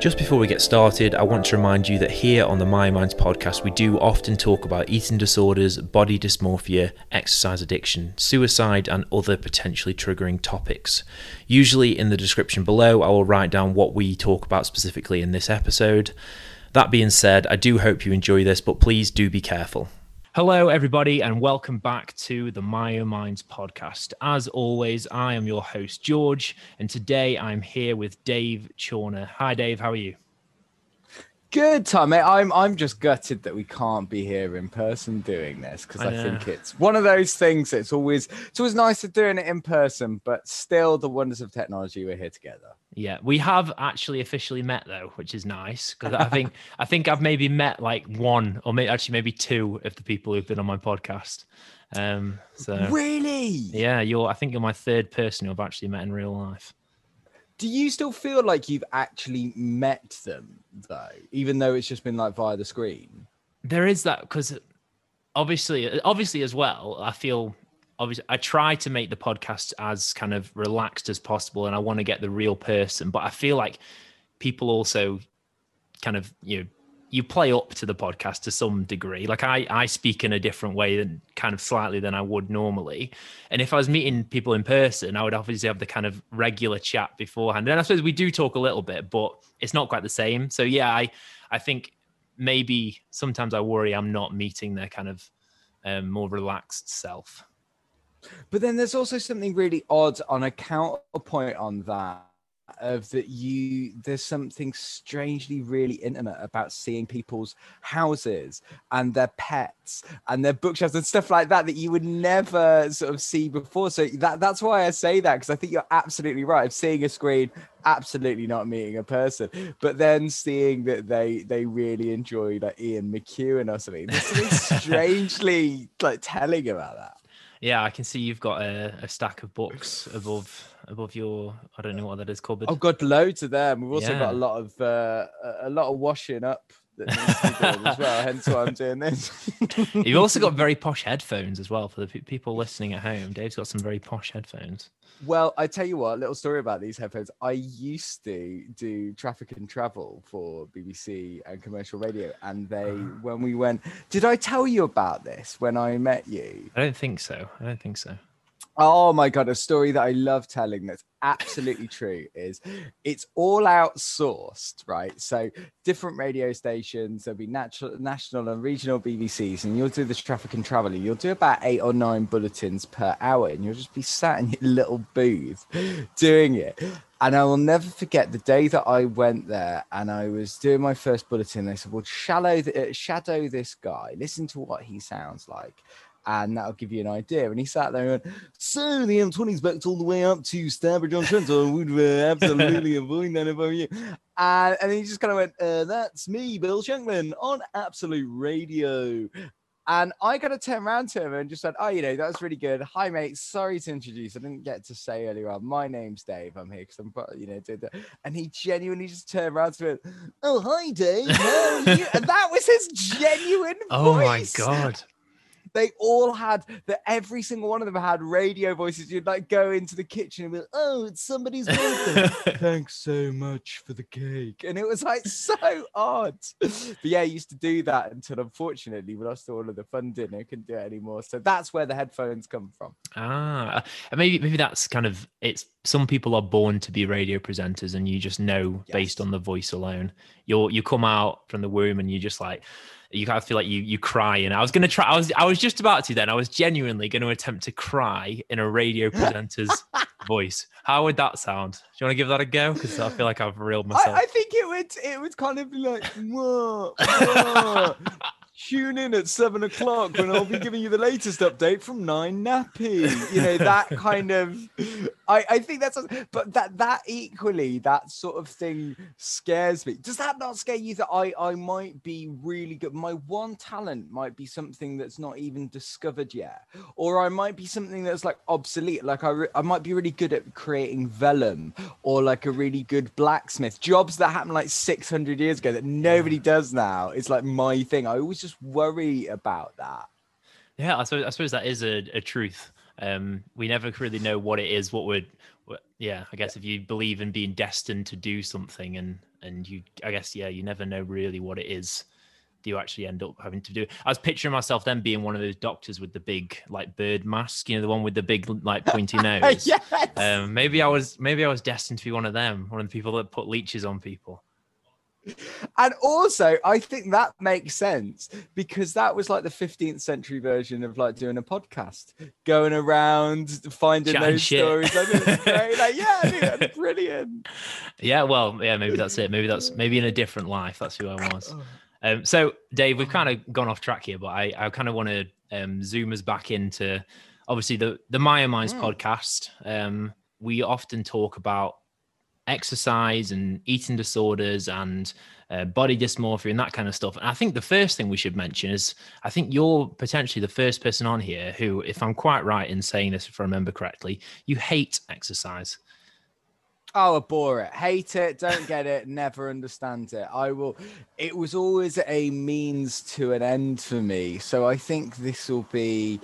Just before we get started, I want to remind you that here on the Myo Minds podcast, we do often talk about eating disorders, body dysmorphia, exercise addiction, suicide, and other potentially triggering topics. Usually, in the description below, I will write down what we talk about specifically in this episode. That being said, I do hope you enjoy this, but please do be careful. Hello, everybody, and welcome back to the Myo Minds podcast. As always, I am your host, George, and today I'm here with Dave Chawner. Hi, Dave. How are you? Good time, mate. I'm I'm just gutted that we can't be here in person doing this because I, I, think it's one of those things. It's always it's always nicer doing it in person, but still, the wonders of technology. We're here together. Yeah, we have actually officially met though, which is nice because I think I think I've maybe met like one or maybe actually maybe two of the people who've been on my podcast. Um, so really, yeah, you're. I think you're my third person who I've actually met in real life do you still feel like you've actually met them though, even though it's just been like via the screen? There is that because obviously, obviously as well, I feel obviously I try to make the podcast as kind of relaxed as possible, and I want to get the real person, but I feel like people also kind of you know you play up to the podcast to some degree. Like I, I speak in a different way than kind of slightly than I would normally. And if I was meeting people in person, I would obviously have the kind of regular chat beforehand. And I suppose we do talk a little bit, but it's not quite the same. So yeah, I, I think maybe sometimes I worry I'm not meeting their kind of um, more relaxed self. But then there's also something really odd on a counterpoint on that of that you there's something strangely really intimate about seeing people's houses and their pets and their bookshelves and stuff like that that you would never sort of see before. So that that's why i say that because i think you're absolutely right. Of seeing a screen absolutely not meeting a person. But then seeing that they they really enjoy like ian mcewan or something. There's something strangely like telling about that yeah i can see you've got a, a stack of books above above your I don't know what that is called. But... I've got loads of them. We've also yeah. got a lot of uh, a lot of washing up that needs to be done as well. Hence why I'm doing this. You've also got very posh headphones as well for the people listening at home. Dave's got some very posh headphones. Well, I tell you what, little story about these headphones. I used to do traffic and travel for BBC and commercial radio, and they, ah. when we went, did I tell you about this when I met you? I don't think so. I don't think so. Oh my god, a story that I love telling that's absolutely true is it's all outsourced, right? So different radio stations, there'll be natural, national and regional BBCs, and you'll do this traffic and travel. You'll do about eight or nine bulletins per hour, and you'll just be sat in your little booth doing it. And I will never forget the day that I went there and I was doing my first bulletin. They said, "Well, shadow, uh, shadow this guy. Listen to what he sounds like." And that'll give you an idea. And he sat there and went, So the M20's backed all the way up to Stourbridge on Trent. I would uh, absolutely avoid that if I were you. And, and he just kind of went, uh, That's me, Bill Shanklin, on Absolute Radio. And I got to turn around to him and just said, Oh, you know, that was really good. Hi, mate. Sorry to introduce. I didn't get to say earlier on. My name's Dave. I'm here because I'm, you know, did that. And he genuinely just turned around to him. Oh, hi, Dave. and that was his genuine Oh, voice. my God they all had that every single one of them had radio voices. You'd like go into the kitchen and be like, oh, it's somebody's birthday. Thanks so much for the cake. And it was like so odd. But yeah, I used to do that until unfortunately we lost all of the funding. I couldn't do it anymore. So that's where the headphones come from. Ah, maybe maybe that's kind of it's some people are born to be radio presenters and you just know yes. based on the voice alone. You're you come out from the womb and you're just like you kind of feel like you you cry and i was going to try i was i was just about to then. I was genuinely going to attempt to cry in a radio presenter's voice. How would that sound? Do you want to give that a go? Because i feel like i've reeled myself. I, I, think it would it would kind of be like whoa, whoa. tune in at seven o'clock when I'll be giving you the latest update from Nine Nappy. You know, that kind of I, I think that's but that that equally that sort of thing scares me. Does that not scare you that I I might be really good? My one talent might be something that's not even discovered yet, or I might be something that's like obsolete. Like I re- I might be really good at creating vellum, or like a really good blacksmith. Jobs that happened like six hundred years ago that nobody does now. It's like my thing. I always just worry about that. Yeah, I suppose I suppose that is a, a truth. Um, we never really know what it is. What would, what, yeah, I guess if you believe in being destined to do something, and and you, I guess, yeah, you never know really what it is. Do you actually end up having to do? I was picturing myself then being one of those doctors with the big like bird mask, you know, the one with the big like pointy nose. yes. Um, maybe I was maybe I was destined to be one of them, one of the people that put leeches on people. And also, I think that makes sense because that was like the 15th century version of like doing a podcast, going around finding Chatting those shit. stories. I it's great. Like, yeah, I that's brilliant. Yeah, well, yeah, maybe that's it. Maybe that's maybe in a different life. That's who I was. Um, so, Dave, we've kind of gone off track here, but I, I kind of want to um, zoom us back into obviously the the Myo Minds Mm. podcast. Um, we often talk about exercise and eating disorders and uh, body dysmorphia and that kind of stuff. And I think the first thing we should mention is I think you're potentially the first person on here who, if I'm quite right in saying this, if I remember correctly, you hate exercise. Oh, abhor it, hate it, don't get it, never understand it. I will. It was always a means to an end for me. So I think this will be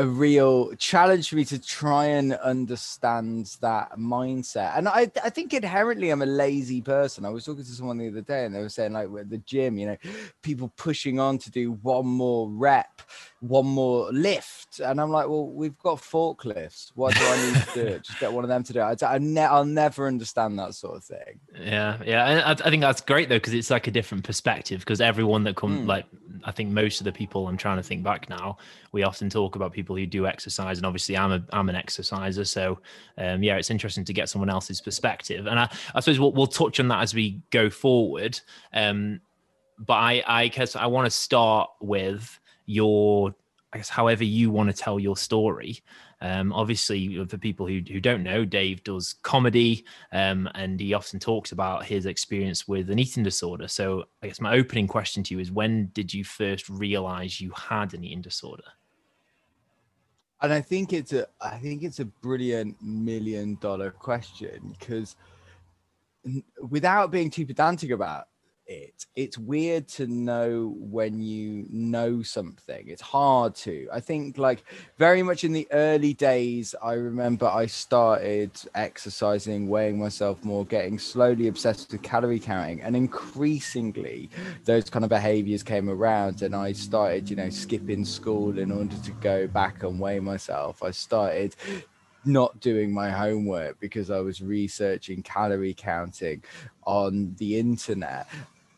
a real challenge for me to try and understand that mindset. And I, I think inherently I'm a lazy person. I was talking to someone the other day and they were saying, like, at the gym, you know, people pushing on to do one more rep, one more lift. And I'm like, well, we've got forklifts. What do I need to do? Just get one of them to do it. I, I ne- I'll never understand that sort of thing. Yeah, yeah, and I, I think that's great though because it's like a different perspective. Because everyone that come, Mm. like, I think most of the people I'm trying to think back now, we often talk about people who do exercise, and obviously I'm a I'm an exerciser, so um, yeah, it's interesting to get someone else's perspective. And I, I suppose we'll, we'll touch on that as we go forward. Um, but I I guess I want to start with your I guess however you want to tell your story. Um, obviously, for people who, who don't know, Dave does comedy, um, and he often talks about his experience with an eating disorder. So, I guess my opening question to you is: When did you first realize you had an eating disorder? And I think it's a I think it's a brilliant million dollar question because without being too pedantic about it, it's weird to know when you know something. It's hard to. I think like very much in the early days, I remember I started exercising, weighing myself more, getting slowly obsessed with calorie counting, and increasingly those kind of behaviors came around and I started, you know, skipping school in order to go back and weigh myself. I started not doing my homework because I was researching calorie counting on the internet.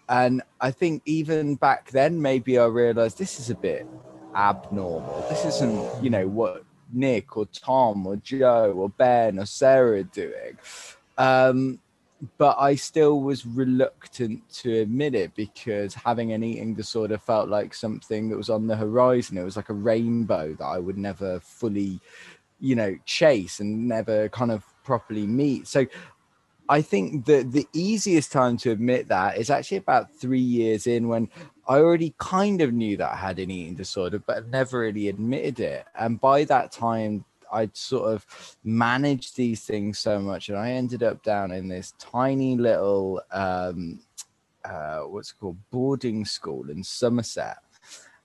And I think even back then, maybe I realized this is a bit abnormal. This isn't, you know, what Nick or Tom or Joe or Ben or Sarah are doing. Um, but I still was reluctant to admit it because having an eating disorder felt like something that was on the horizon. It was like a rainbow that I would never fully, you know, chase and never kind of properly meet. So I think that the easiest time to admit that is actually about three years in when I already kind of knew that I had an eating disorder, but never really admitted it. And by that time, I'd sort of managed these things so much, and I ended up down in this tiny little um, uh, what's called boarding school in Somerset.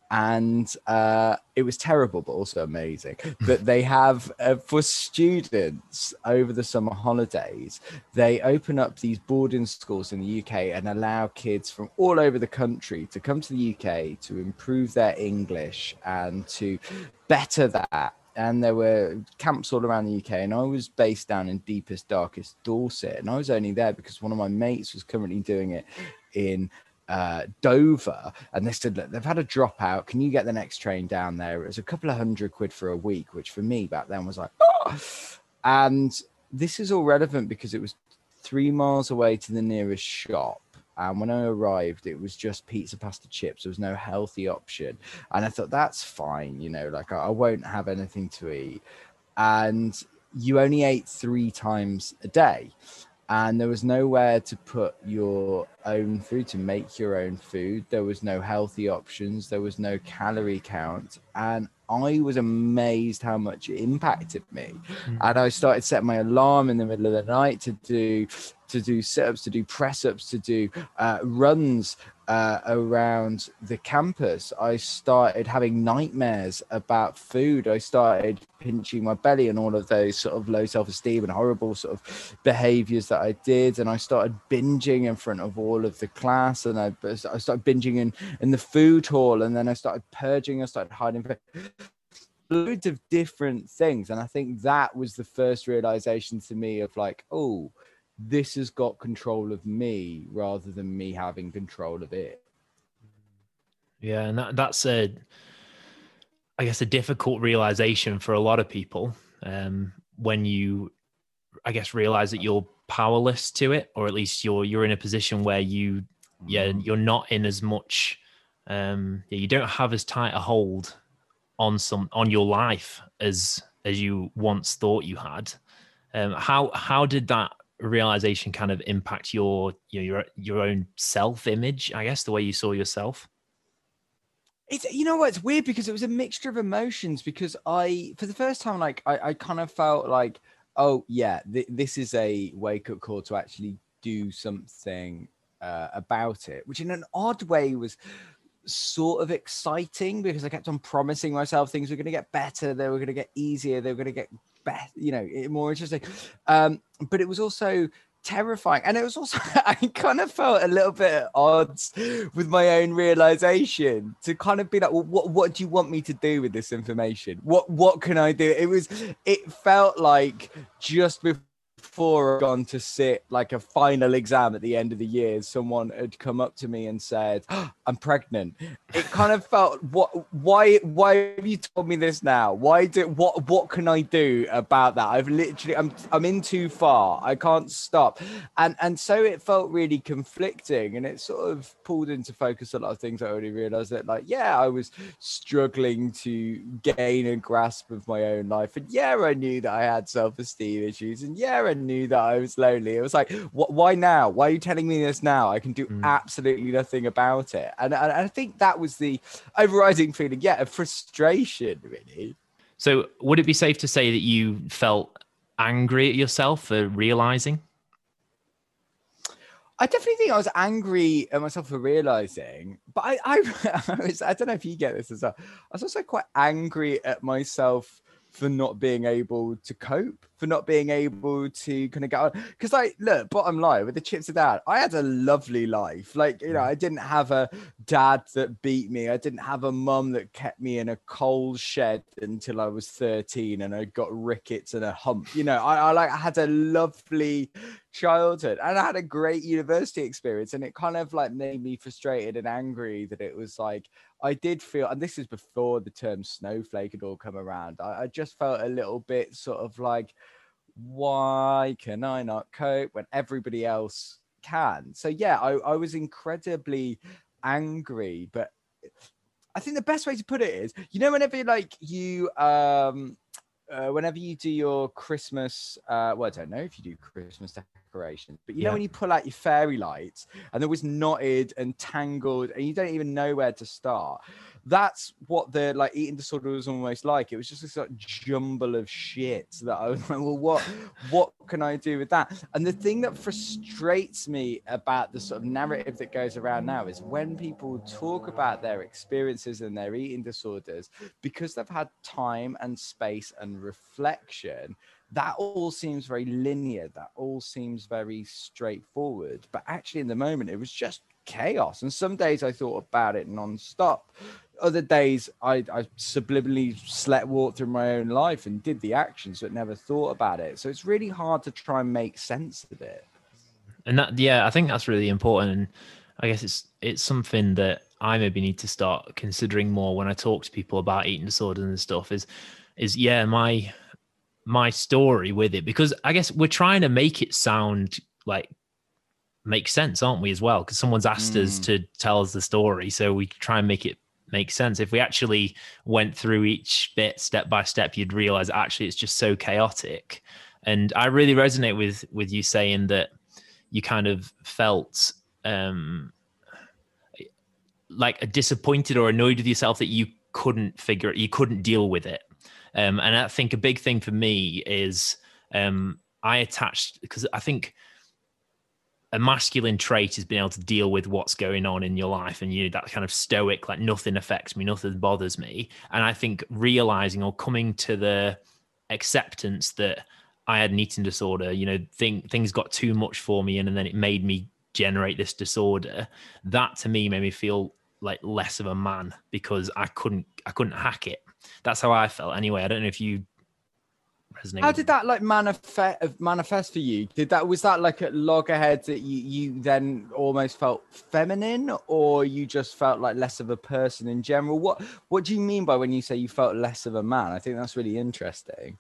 And uh, it was terrible, but also amazing. But they have uh, for students over the summer holidays, they open up these boarding schools in the UK and allow kids from all over the country to come to the UK to improve their English and to better that and there were camps all around the UK. And I was based down in deepest, darkest Dorset. And I was only there because one of my mates was currently doing it in uh, Dover. And they said, Look, they've had a dropout. Can you get the next train down there? It was a couple of hundred quid for a week, which for me back then was like, oh! And this is all relevant because it was three miles away to the nearest shop. And when I arrived, it was just pizza, pasta, chips. There was no healthy option. And I thought, that's fine. You know, like I, I won't have anything to eat. And you only ate three times a day and there was nowhere to put your own food to make your own food. There was no healthy options. There was no calorie count. And i was amazed how much it impacted me. Mm. and i started setting my alarm in the middle of the night to do to do sit-ups to do press ups to do uh, runs uh, around the campus. I started having nightmares about food. I started pinching my belly and all of those sort of low self-esteem and horrible sort of behaviors that i did. And i started binging in front of all of the class. And i, I started binging in in the food hall. And then i started purging. I started hiding loads of different things. And i think that was the first realization to me of like oh this has got control of me rather than me having control of it. Yeah, and that, that's a, I guess, a difficult realization for a lot of people um, when you, I guess, realize that you're powerless to it, or at least you're you're in a position where you, yeah, mm-hmm. you're not in as much, um, yeah, you don't have as tight a hold on some on your life as as you once thought you had. Um, how how did that realization kind of impact your your your, your own self image i guess the way you saw yourself it's you know what it's weird because it was a mixture of emotions because i for the first time like i, I kind of felt like oh yeah th- this is a wake up call to actually do something uh, about it which in an odd way was sort of exciting because i kept on promising myself things were going to get better they were going to get easier they were going to get better, you know, more interesting. Um, but it was also terrifying. And it was also, I kind of felt a little bit at odds with my own realization to kind of be like, well, what, what do you want me to do with this information? What, what can I do? It was, it felt like just before before I'd gone to sit like a final exam at the end of the year, someone had come up to me and said, oh, "I'm pregnant." It kind of felt, "What? Why? Why have you told me this now? Why do? What? What can I do about that? I've literally, I'm, I'm in too far. I can't stop." And and so it felt really conflicting, and it sort of pulled into focus a lot of things. I already realized that, like, yeah, I was struggling to gain a grasp of my own life, and yeah, I knew that I had self-esteem issues, and yeah, I knew that I was lonely. It was like, what, why now? Why are you telling me this now? I can do mm. absolutely nothing about it. And, and I think that was the overriding feeling, yeah, of frustration, really. So, would it be safe to say that you felt angry at yourself for realizing? I definitely think I was angry at myself for realizing, but I, I, I, was, I don't know if you get this as well. I was also quite angry at myself for not being able to cope, for not being able to kind of get on. Because, like, look, bottom line with the chips of that, I had a lovely life. Like, you know, I didn't have a dad that beat me. I didn't have a mum that kept me in a coal shed until I was 13 and I got rickets and a hump. You know, I, I like I had a lovely childhood and I had a great university experience. And it kind of like made me frustrated and angry that it was like I did feel, and this is before the term snowflake had all come around. I, I just felt a little bit sort of like, why can I not cope when everybody else can? So yeah, I, I was incredibly angry, but I think the best way to put it is, you know, whenever like you um uh, whenever you do your Christmas, uh, well, I don't know if you do Christmas decorations, but you yeah. know when you pull out your fairy lights and they're always knotted and tangled, and you don't even know where to start that's what the like eating disorder was almost like. It was just this like jumble of shit that I was like, well, what what can I do with that? And the thing that frustrates me about the sort of narrative that goes around now is when people talk about their experiences and their eating disorders, because they've had time and space and reflection, that all seems very linear. That all seems very straightforward. But actually, in the moment, it was just chaos. And some days I thought about it non-stop other days I, I subliminally slept walked through my own life and did the actions but never thought about it. So it's really hard to try and make sense of it. And that yeah, I think that's really important. And I guess it's it's something that I maybe need to start considering more when I talk to people about eating disorders and stuff is is yeah, my my story with it because I guess we're trying to make it sound like make sense, aren't we, as well? Because someone's asked mm. us to tell us the story. So we try and make it make sense. If we actually went through each bit step by step, you'd realize actually it's just so chaotic. And I really resonate with with you saying that you kind of felt um like a disappointed or annoyed with yourself that you couldn't figure it, you couldn't deal with it. Um, and I think a big thing for me is um, I attached because I think a masculine trait is being able to deal with what's going on in your life and you know, that kind of stoic like nothing affects me nothing bothers me. And i think realizing or coming to the acceptance that i had an eating disorder you know thing, things got too much for me and, and then it made me generate this disorder that to me made me feel like less of a man because i couldn't i couldn't hack it that's how i felt anyway i don't know if you resonate. How did that like manifest manifest for you? Did that was that like a loggerhead that you you then almost felt feminine, or you just felt like less of a person in general? What what do you mean by when you say you felt less of a man? I think that's really interesting.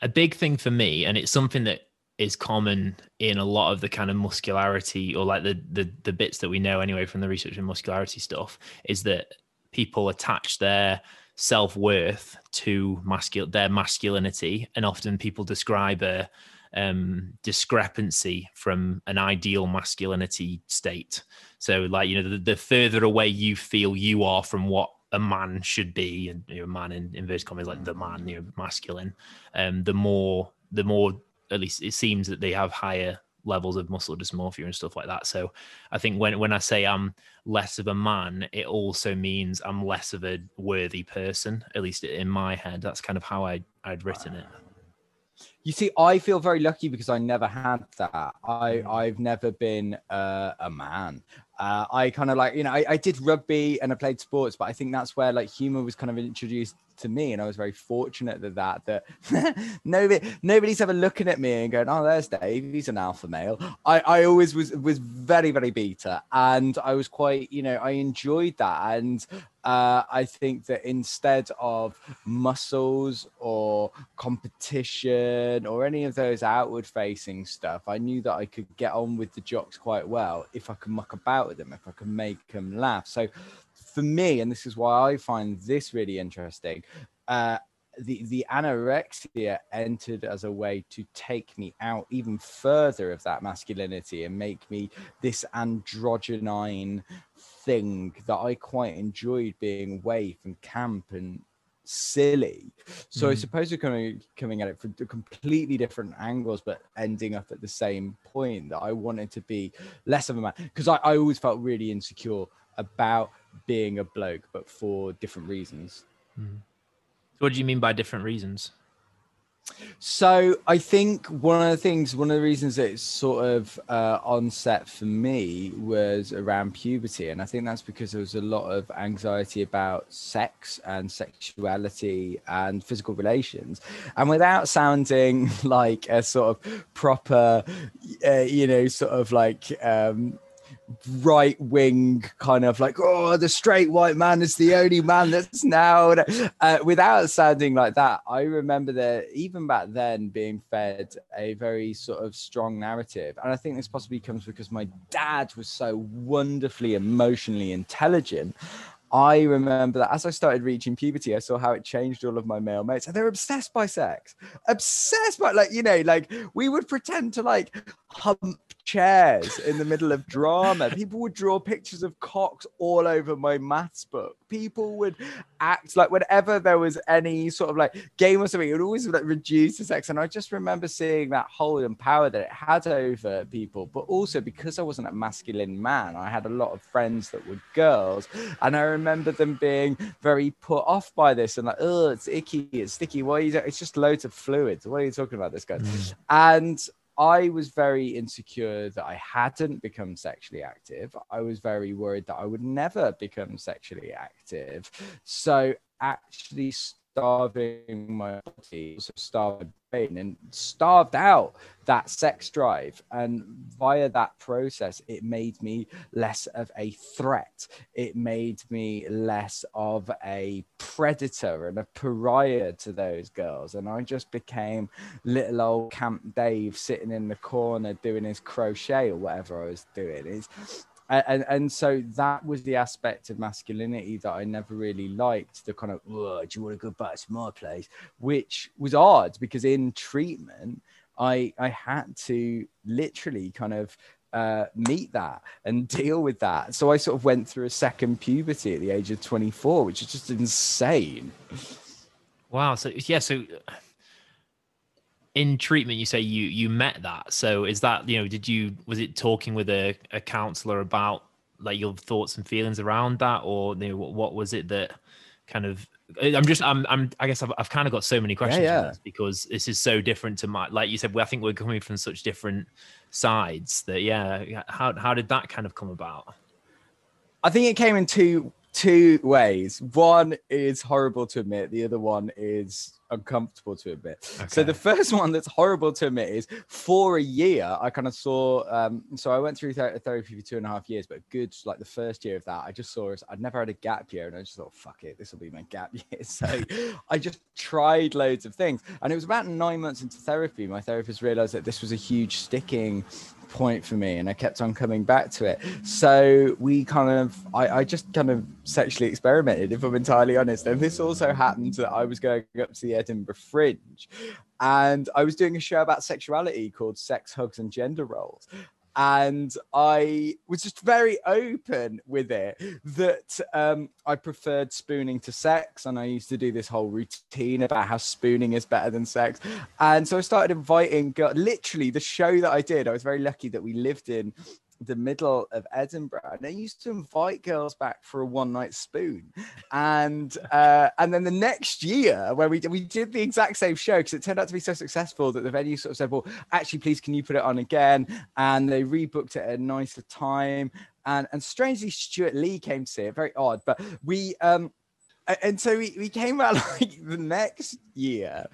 A big thing for me, and it's something that is common in a lot of the kind of muscularity or like the the the bits that we know anyway from the research and muscularity stuff is that people attach their self-worth to masculine their masculinity and often people describe a um, discrepancy from an ideal masculinity state. So like you know the, the, further away you feel you are from what a man should be and you know, a man in inverted commas like the man you know masculine um the more the more at least it seems that they have higher levels of muscle dysmorphia and stuff like that. So I think when when I say I'm less of a man, it also means I'm less of a worthy person, at least in my head. That's kind of how I I'd written it. You see, I feel very lucky because I never had that. I I've never been uh, a man. Uh, I kind of like you know I, I did rugby and I played sports, but I think that's where like humor was kind of introduced to me, and I was very fortunate that that that nobody nobody's ever looking at me and going, "Oh, there's Dave. He's an alpha male." I I always was was very very beta, and I was quite you know I enjoyed that, and uh, I think that instead of muscles or competition or any of those outward facing stuff, I knew that I could get on with the jocks quite well if I could muck about with them, if I could make them laugh. So for me, and this is why I find this really interesting, uh, the the anorexia entered as a way to take me out even further of that masculinity and make me this androgynine thing that I quite enjoyed being away from camp and silly. So mm. I suppose we're coming coming at it from completely different angles, but ending up at the same point that I wanted to be less of a man because I, I always felt really insecure about being a bloke, but for different reasons. Mm. So what do you mean by different reasons? So I think one of the things, one of the reasons that it's sort of uh, on set for me was around puberty, and I think that's because there was a lot of anxiety about sex and sexuality and physical relations, and without sounding like a sort of proper, uh, you know, sort of like um, right wing kind of like oh the straight white man is the only man that's now uh, without sounding like that. I remember that even back then being fed a very sort of strong narrative. And i think this possibly comes because my dad was so wonderfully emotionally intelligent. I remember that as I started reaching puberty, I saw how it changed all of my male mates, and they're obsessed by sex, obsessed by like you know, like we would pretend to like hump chairs in the middle of drama. People would draw pictures of cocks all over my maths book. People would act like whenever there was any sort of like game or something, it would always like reduce the sex. And I just remember seeing that hold and power that it had over people. But also because I wasn't a masculine man, I had a lot of friends that were girls. And I remember them being very put off by this and like, oh, it's icky, it's sticky. Why you doing it's just loads of fluids. What are you talking about this guy? Mm. And I was very insecure that I hadn't become sexually active. I was very worried that I would never become sexually active. So, actually, starving my body, my brain, and starved out that sex drive. And via that process, it made me less of a threat. It made me less of a predator and a pariah to those girls. And I just became little old Camp Dave sitting in the corner doing his crochet or whatever I was doing. It's, and, and so that was the aspect of masculinity that I never really liked. The kind of, do you want to go back to my place? Which was odd because in treatment, I I had to literally kind of uh, meet that and deal with that. So I sort of went through a second puberty at the age of 24, which is just insane. Wow. So yeah. So in treatment you say you you met that. So is that you know did you was it talking with a, a counselor about like your thoughts and feelings around that? Or you know, what, what was it that kind of i'm just i'm, I'm i guess i've, I've kind of got so many questions yeah, yeah. because this is so different to my like you said we i think we're coming from such different sides that yeah how, how did that kind of come about? I think it came in two two ways one is horrible to admit the other one is uncomfortable to admit. Okay. So the first one that's horrible to admit is for a year, I kind of saw. Um, so I went through th- therapy for two and a half years, but good like the first year of that, I just saw I'd never had a gap year, and I just thought, fuck it, this will be my gap year. So I just tried loads of things, and it was about nine months into therapy, my therapist realized that this was a huge sticking point for me and I kept on coming back to it. So we kind of, I, I, just kind of sexually experimented, if I'm entirely honest. And this also happened that I was going up to the Edinburgh Fringe and I was doing a show about sexuality called Sex, Hugs, and Gender Roles and I was just very open with it that um, I preferred spooning to sex, and I used to do this whole routine about how spooning is better than sex, and so I started inviting. Literally, the show that I did, I was very lucky that we lived in the middle of Edinburgh, and I used to invite girls back for a one night spoon, and uh, and then the next year when we we did the exact same show because it turned out to be so successful that the venue sort of said, well, actually, please, can you put it on again? And they rebooked it at a nicer time, and and strangely, Stewart Lee came to see it. Very odd, but we um. And so we, we came out like the next year,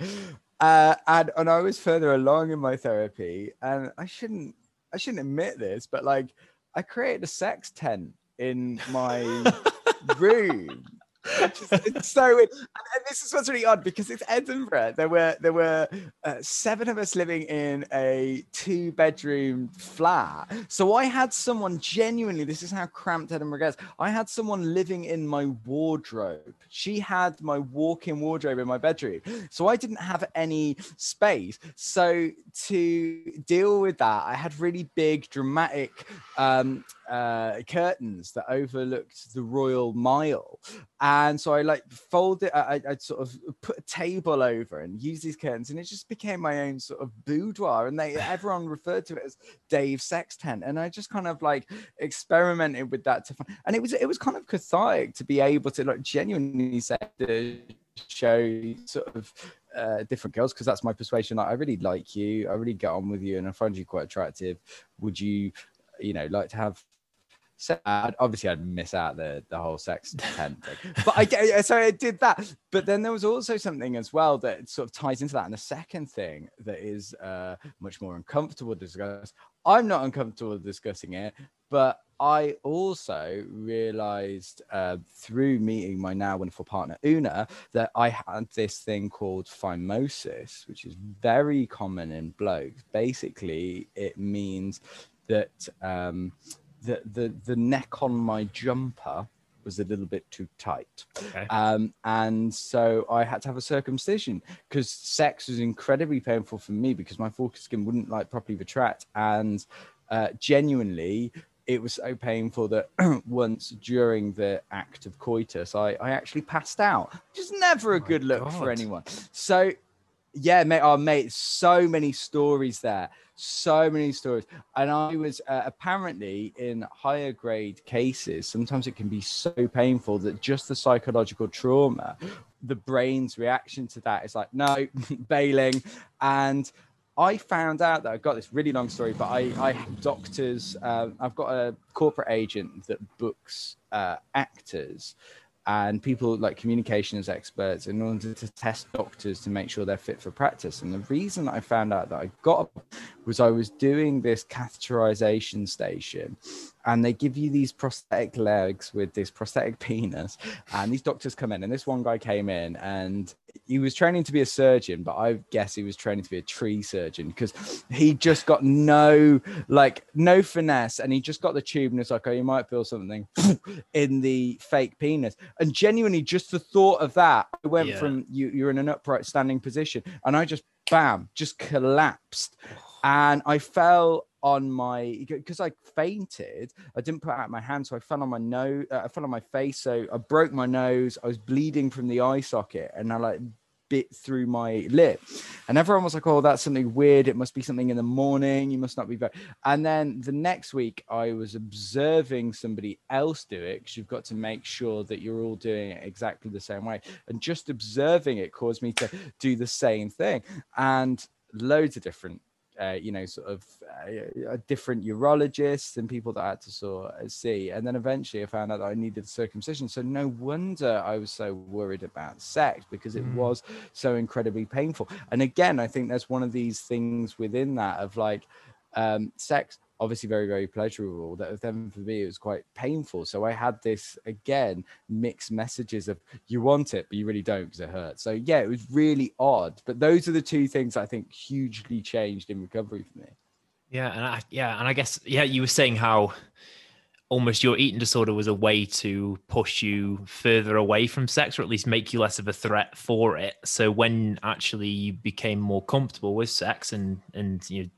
uh, and and I was further along in my therapy, and I shouldn't I shouldn't admit this, but like I created a sex tent in my room it's so weird. And, and, this is what's really odd because it's Edinburgh. There were there were uh, seven of us living in a two bedroom flat. So I had someone genuinely. This is how cramped Edinburgh gets. I had someone living in my wardrobe. She had my walk-in wardrobe in my bedroom. So I didn't have any space. So to deal with that, I had really big, dramatic um, uh, curtains that overlooked the Royal Mile. And so I like fold it, I, I sort of put a table over and use these curtains, and it just became my own sort of boudoir. And they everyone referred to it as Dave Sex Tent. And I just kind of like experimented with that to find, and it was it was kind of cathartic to be able to like genuinely say the show sort of uh, different girls because that's my persuasion. Like, I really like you, I really get on with you, and I find you quite attractive. Would you, you know, like to have so I'd, obviously I'd miss out the the whole sex tent thing, but I so I did that. But then there was also something as well that sort of ties into that. And the second thing that is uh, much more uncomfortable to discuss. I'm not uncomfortable discussing it, but I also realized uh, through meeting my now wonderful partner Una that I had this thing called phimosis, which is very common in blokes. Basically, it means that um, the the the neck on my jumper was a little bit too tight. Okay. Um, and so I had to have a circumcision because sex was incredibly painful for me because my foreskin wouldn't like properly retract. And uh, genuinely, it was so painful that once during the act of coitus, I, I actually passed out, which is never a oh good look God. for anyone. So, yeah, mate, oh, mate, so many stories there so many stories and i was uh, apparently in higher grade cases sometimes it can be so painful that just the psychological trauma the brain's reaction to that is like no bailing and I found out that I've got this really long story, but I, I have doctors. Um, I've got a corporate agent that books uh, actors, and people like communications experts in order to test doctors to make sure they're fit for practice. And the reason I found out that I got was I was doing this catheterization station and they give you these prosthetic legs with this prosthetic penis and these doctors come in and this one guy came in and he was training to be a surgeon but i guess he was training to be a tree surgeon because he just got no like no finesse and he just got the tube and it's like oh you might feel something in the fake penis and genuinely just the thought of that i went yeah. from you you're in an upright standing position and i just bam just collapsed and I fell on my because I fainted. I didn't put out my hand, so I fell on my nose. Uh, I fell on my face, so I broke my nose. I was bleeding from the eye socket, and I like bit through my lip. And everyone was like, "Oh, that's something weird. It must be something in the morning. You must not be very." And then the next week, I was observing somebody else do it because you've got to make sure that you're all doing it exactly the same way. And just observing it caused me to do the same thing. And loads of different uh, you know, sort of uh, different urologists and people that I had to sort of see. And then eventually I found out that I needed circumcision. So no wonder I was so worried about sex because it mm. was so incredibly painful. And again, I think there's one of these things within that of like um, sex obviously very very pleasurable. That then for me it was quite painful. So i had this again mixed messages of you want it but you really don't because it hurts. So yeah it was really odd. But those are the two things i think hugely changed in recovery for me. Yeah and i yeah and i guess yeah you were saying how almost your eating disorder was a way to push you further away from sex or at least make you less of a threat for it. So when actually you became more comfortable with sex and and you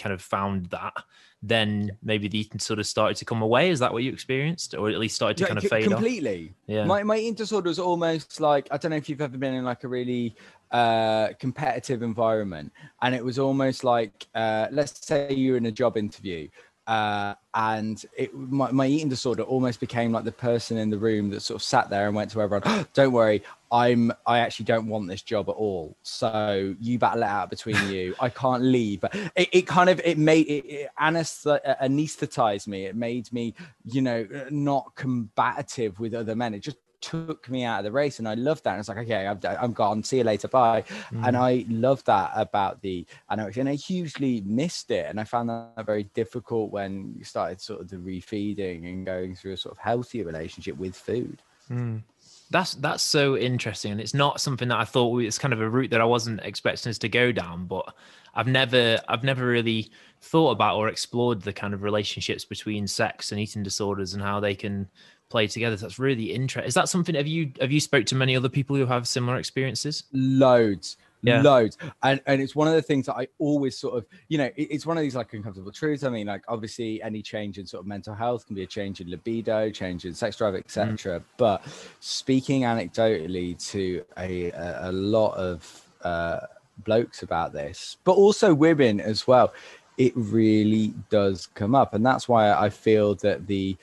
kind of found that then maybe the eating sort of started to come away. Is that what you experienced, or at least started to yeah, kind of fade completely? Off? Yeah, my my eating disorder was almost like I don't know if you've ever been in like a really uh, competitive environment, and it was almost like uh, let's say you're in a job interview uh, and it my, my, eating disorder almost became like the person in the room that sort of sat there and went to everyone oh, don't worry i'm i actually don't want this job at all so you battle it out between you i can't leave but it, it kind of it made it, it anesthetized me it made me you know not combative with other men it just took me out of the race and I loved that. And it's like, okay, I'm, I'm gone. See you later. Bye. Mm. And I love that about the anorexia. And I hugely missed it. And I found that very difficult when you started sort of the refeeding and going through a sort of healthier relationship with food. Mm. That's that's so interesting, and it's not something that I thought it's kind of a route that I wasn't expecting us to go down. But I've never I've never really thought about or explored the kind of relationships between sex and eating disorders and how they can play together. That's really interesting. Is that something? Have you have you spoke to many other people who have similar experiences? Loads. Yeah. Loads. And and it's one of the things that I always sort of, you know, it, it's one of these like uncomfortable truths. I mean, like obviously any change in sort of mental health can be a change in libido, change in sex drive, etc. Mm. But speaking anecdotally to a, a, a lot of uh, blokes about this, but also women as well, it really does come up. And that's why I feel that the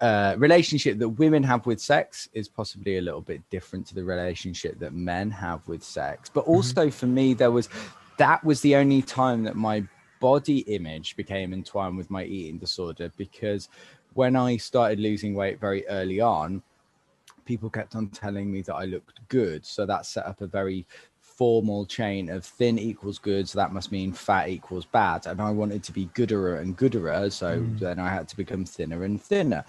uh, relationship that women have with sex is possibly a little bit different to the relationship that men have with sex. But mm-hmm. also mm-hmm. for me, there was that was the only time that my body image became entwined with my eating disorder because when I started losing weight very early on, people kept on telling me that I looked good. So that set up a very formal chain of thin equals good, so that must mean fat equals bad. And I wanted to be gooder and gooder, so mm. then I had to become thinner and thinner.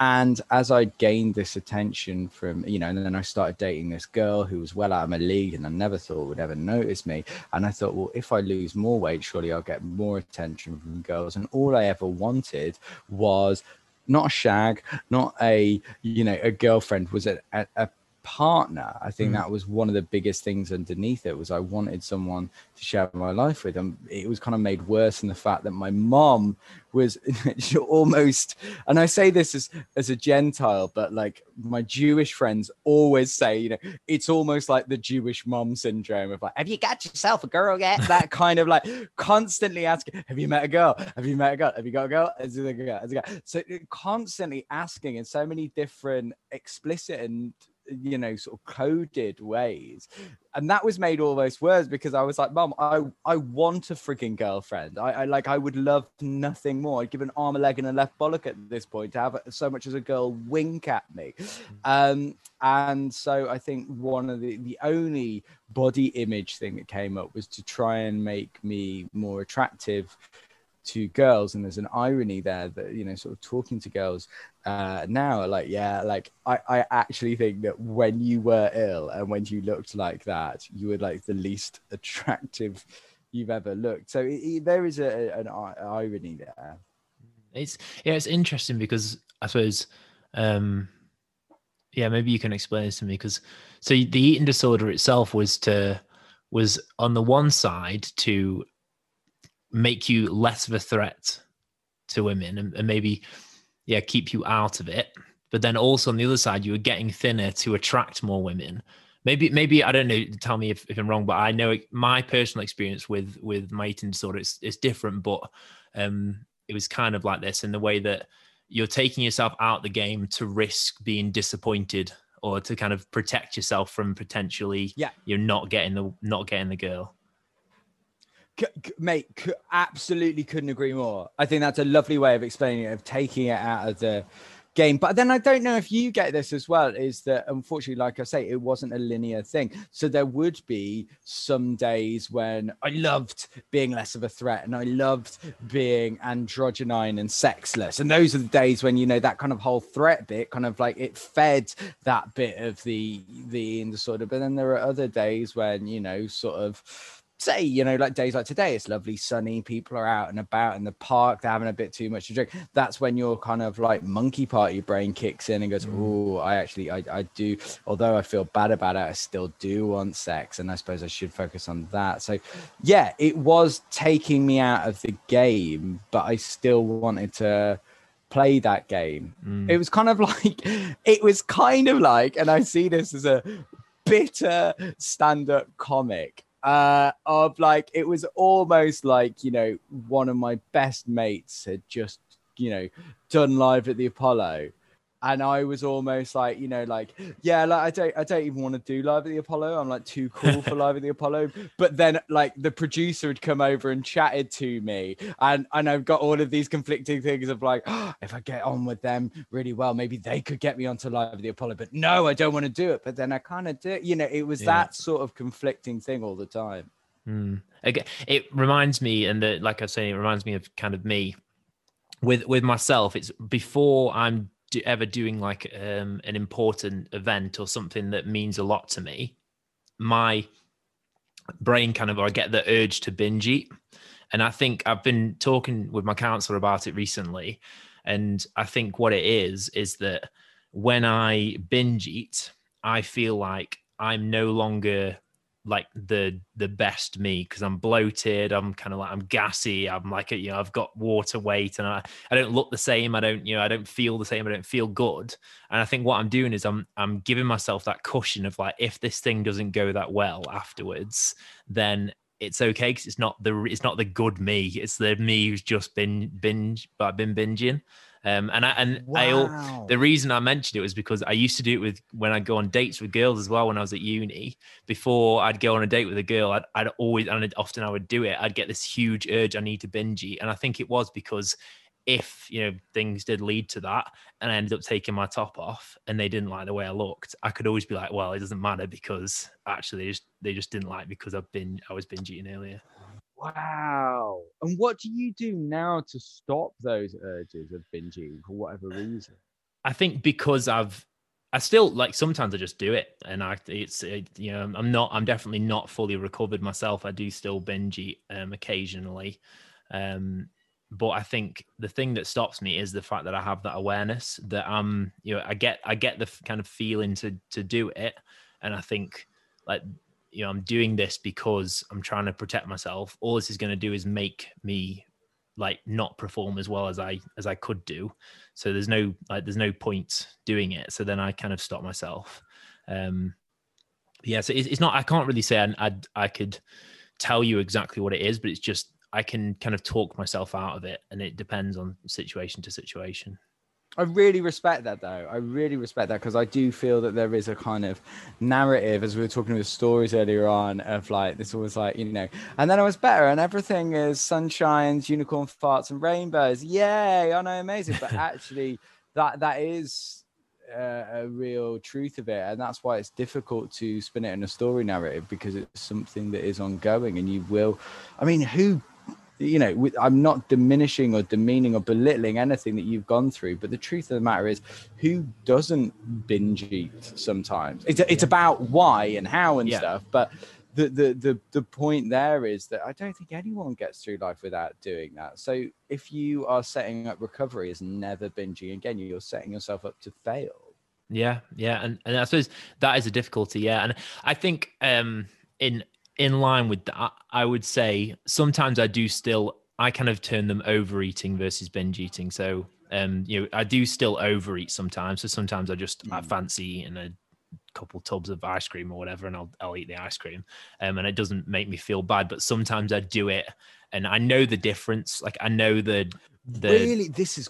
And as I gained this attention from, you know, and then I started dating this girl who was well out of my league and I never thought would ever notice me. And I thought, well, if I lose more weight, surely I'll get more attention from girls. And all I ever wanted was not a shag, not a, you know, a girlfriend, was a, a, a partner i think mm. that was one of the biggest things underneath it was i wanted someone to share my life with and it was kind of made worse in the fact that my mom was almost and i say this as as a gentile but like my jewish friends always say you know it's almost like the jewish mom syndrome of like have you got yourself a girl yet that kind of like constantly asking have you met a girl have you met a girl have you got a girl, Is it a girl? Is it a girl? so constantly asking in so many different explicit and you know sort of coded ways. And that was made almost worse because i was like mom i i want a freaking girlfriend. I, I like i would love nothing more. I'd give an arm a leg and a left bollock at this point to have so much as a girl wink at me. Mm. um and so i think one of the the only body image thing that came up was to try and make me more attractive to girls and there's an irony there that you know sort of talking to girls uh now like yeah like i i actually think that when you were ill and when you looked like that you were like the least attractive you've ever looked. So it, it, there is a, an irony there. It's yeah it's interesting because i suppose um yeah maybe you can explain this to me because so the eating disorder itself was to was on the one side to make you less of a threat to women and, and maybe yeah keep you out of it. But then also on the other side you were getting thinner to attract more women. Maybe maybe i don't know tell me if, if i'm wrong but i know my personal experience with with my eating disorder is, is different but um it was kind of like this in the way that you're taking yourself out the game to risk being disappointed or to kind of protect yourself from potentially yeah. you're not getting the not getting the girl C- c- mate, c- absolutely couldn't agree more. I think that's a lovely way of explaining it, of taking it out of the game. But then I don't know if you get this as well, is that unfortunately, like I say, it wasn't a linear thing. So there would be some days when I loved being less of a threat and I loved being androgynine and sexless. And those are the days when, you know, that kind of whole threat bit kind of like it fed that bit of the the disorder. But then there are other days when, you know, sort of say, you know, like days like today, it's lovely, sunny, people are out and about in the park, they're having a bit too much to drink. That's when your kind of like monkey party brain kicks in and goes, mm. Oh, I actually, I, I do, although I feel bad about it, I still do want sex. And I suppose I should focus on that. So, yeah, it was taking me out of the game, but I still wanted to play that game. Mm. It was kind of like, it was kind of like, and I see this as a bitter stand up comic uh, of like it was almost like you know one of my best mates had just you know done live at the Apollo, and I was almost like, you know, like, yeah, like I don't, I don't even want to do live at the Apollo. I'm like too cool for live at the Apollo. But then, like, the producer had come over and chatted to me, and and I've got all of these conflicting things of like, oh, if I get on with them really well, maybe they could get me onto live at the Apollo. But no, I don't want to do it. But then I kind of do. You know, it was yeah. that sort of conflicting thing all the time. Mm. Again, it reminds me, and the, like I was saying, it reminds me of kind of me with with myself. It's before I'm do, ever doing like um, an important event or something that means a lot to me, my brain kind of, I get the urge to binge eat. And I think I've been talking with my counselor about it recently. And I think what it is, is that when I binge eat, I feel like I'm no longer like the the best me because I'm bloated. I'm kind of like I'm gassy. I'm like you know I've got water weight and I I don't look the same. I don't you know I don't feel the same. I don't feel good. And I think what I'm doing is I'm I'm giving myself that cushion of like if this thing doesn't go that well afterwards, then it's okay because it's not the it's not the good me. It's the me who's just been binge but been binging. Um, and I and wow. I the reason I mentioned it was because I used to do it with when I go on dates with girls as well when I was at uni. Before I'd go on a date with a girl, I'd, I'd always and often I would do it. I'd get this huge urge I need to binge eat, and I think it was because if you know things did lead to that and I ended up taking my top off and they didn't like the way I looked, I could always be like, well, it doesn't matter because actually they just, they just didn't like because I've been I was binge eating earlier. Wow. And what do you do now to stop those urges of binging for whatever reason? I think because I've I still like sometimes I just do it and I it's it, you know I'm not I'm definitely not fully recovered myself. I do still binge eat um, occasionally. Um but I think the thing that stops me is the fact that I have that awareness that I'm you know I get I get the kind of feeling to to do it and I think like you know i'm doing this because i'm trying to protect myself. All this is going to do is make me like not perform as well as i as i could do. So there's no like there's no point doing it. So then i kind of stop myself. Um yeah so it's, it's not i can't really say I, I i could tell you exactly what it is but it's just i can kind of talk myself out of it and it depends on situation to situation I really respect that though. I really respect that because I do feel that there is a kind of narrative, as we were talking with stories earlier on, of like this was like, you know, and then it was better and everything is sunshines, unicorn farts, and rainbows. Yay! I know, amazing. But actually, that that is uh, a real truth of it, and that's why it's difficult to spin it in a story narrative because it's something that is ongoing, and you will. I mean, who you know, I'm not diminishing or demeaning or belittling anything that you've gone through, but the truth of the matter is, who doesn't binge eat sometimes? It's, it's about why and how and yeah. stuff, but the, the the the point there is that I don't think anyone gets through life without doing that. So if you are setting up recovery as never binging again, you're setting yourself up to fail. Yeah, yeah, and and I suppose that is a difficulty. Yeah, and I think um in in line with that, I would say sometimes I do still I kind of turn them overeating versus binge eating. So um, you know, I do still overeat sometimes. So sometimes I just mm. I fancy eating a couple tubs of ice cream or whatever, and I'll I'll eat the ice cream. Um, and it doesn't make me feel bad. But sometimes I do it, and I know the difference. Like I know the the really this is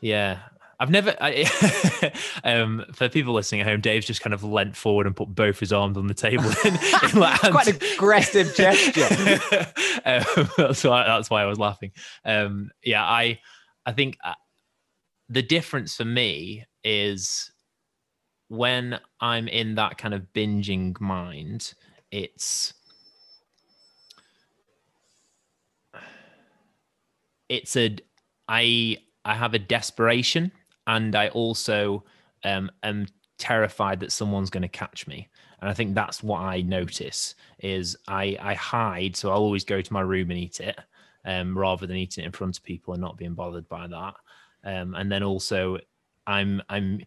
yeah I've never. I, um, for people listening at home, Dave's just kind of leant forward and put both his arms on the table. In, in like Quite an aggressive gesture. um, that's why. That's why I was laughing. Um, yeah, I. I think uh, the difference for me is when I'm in that kind of binging mind. It's. It's a. I I have a desperation and I also um, am terrified that someone's going to catch me. And I think that's what I notice is I I hide, so I'll always go to my room and eat it, um, rather than eating it in front of people and not being bothered by that. Um, and then also, I'm I'm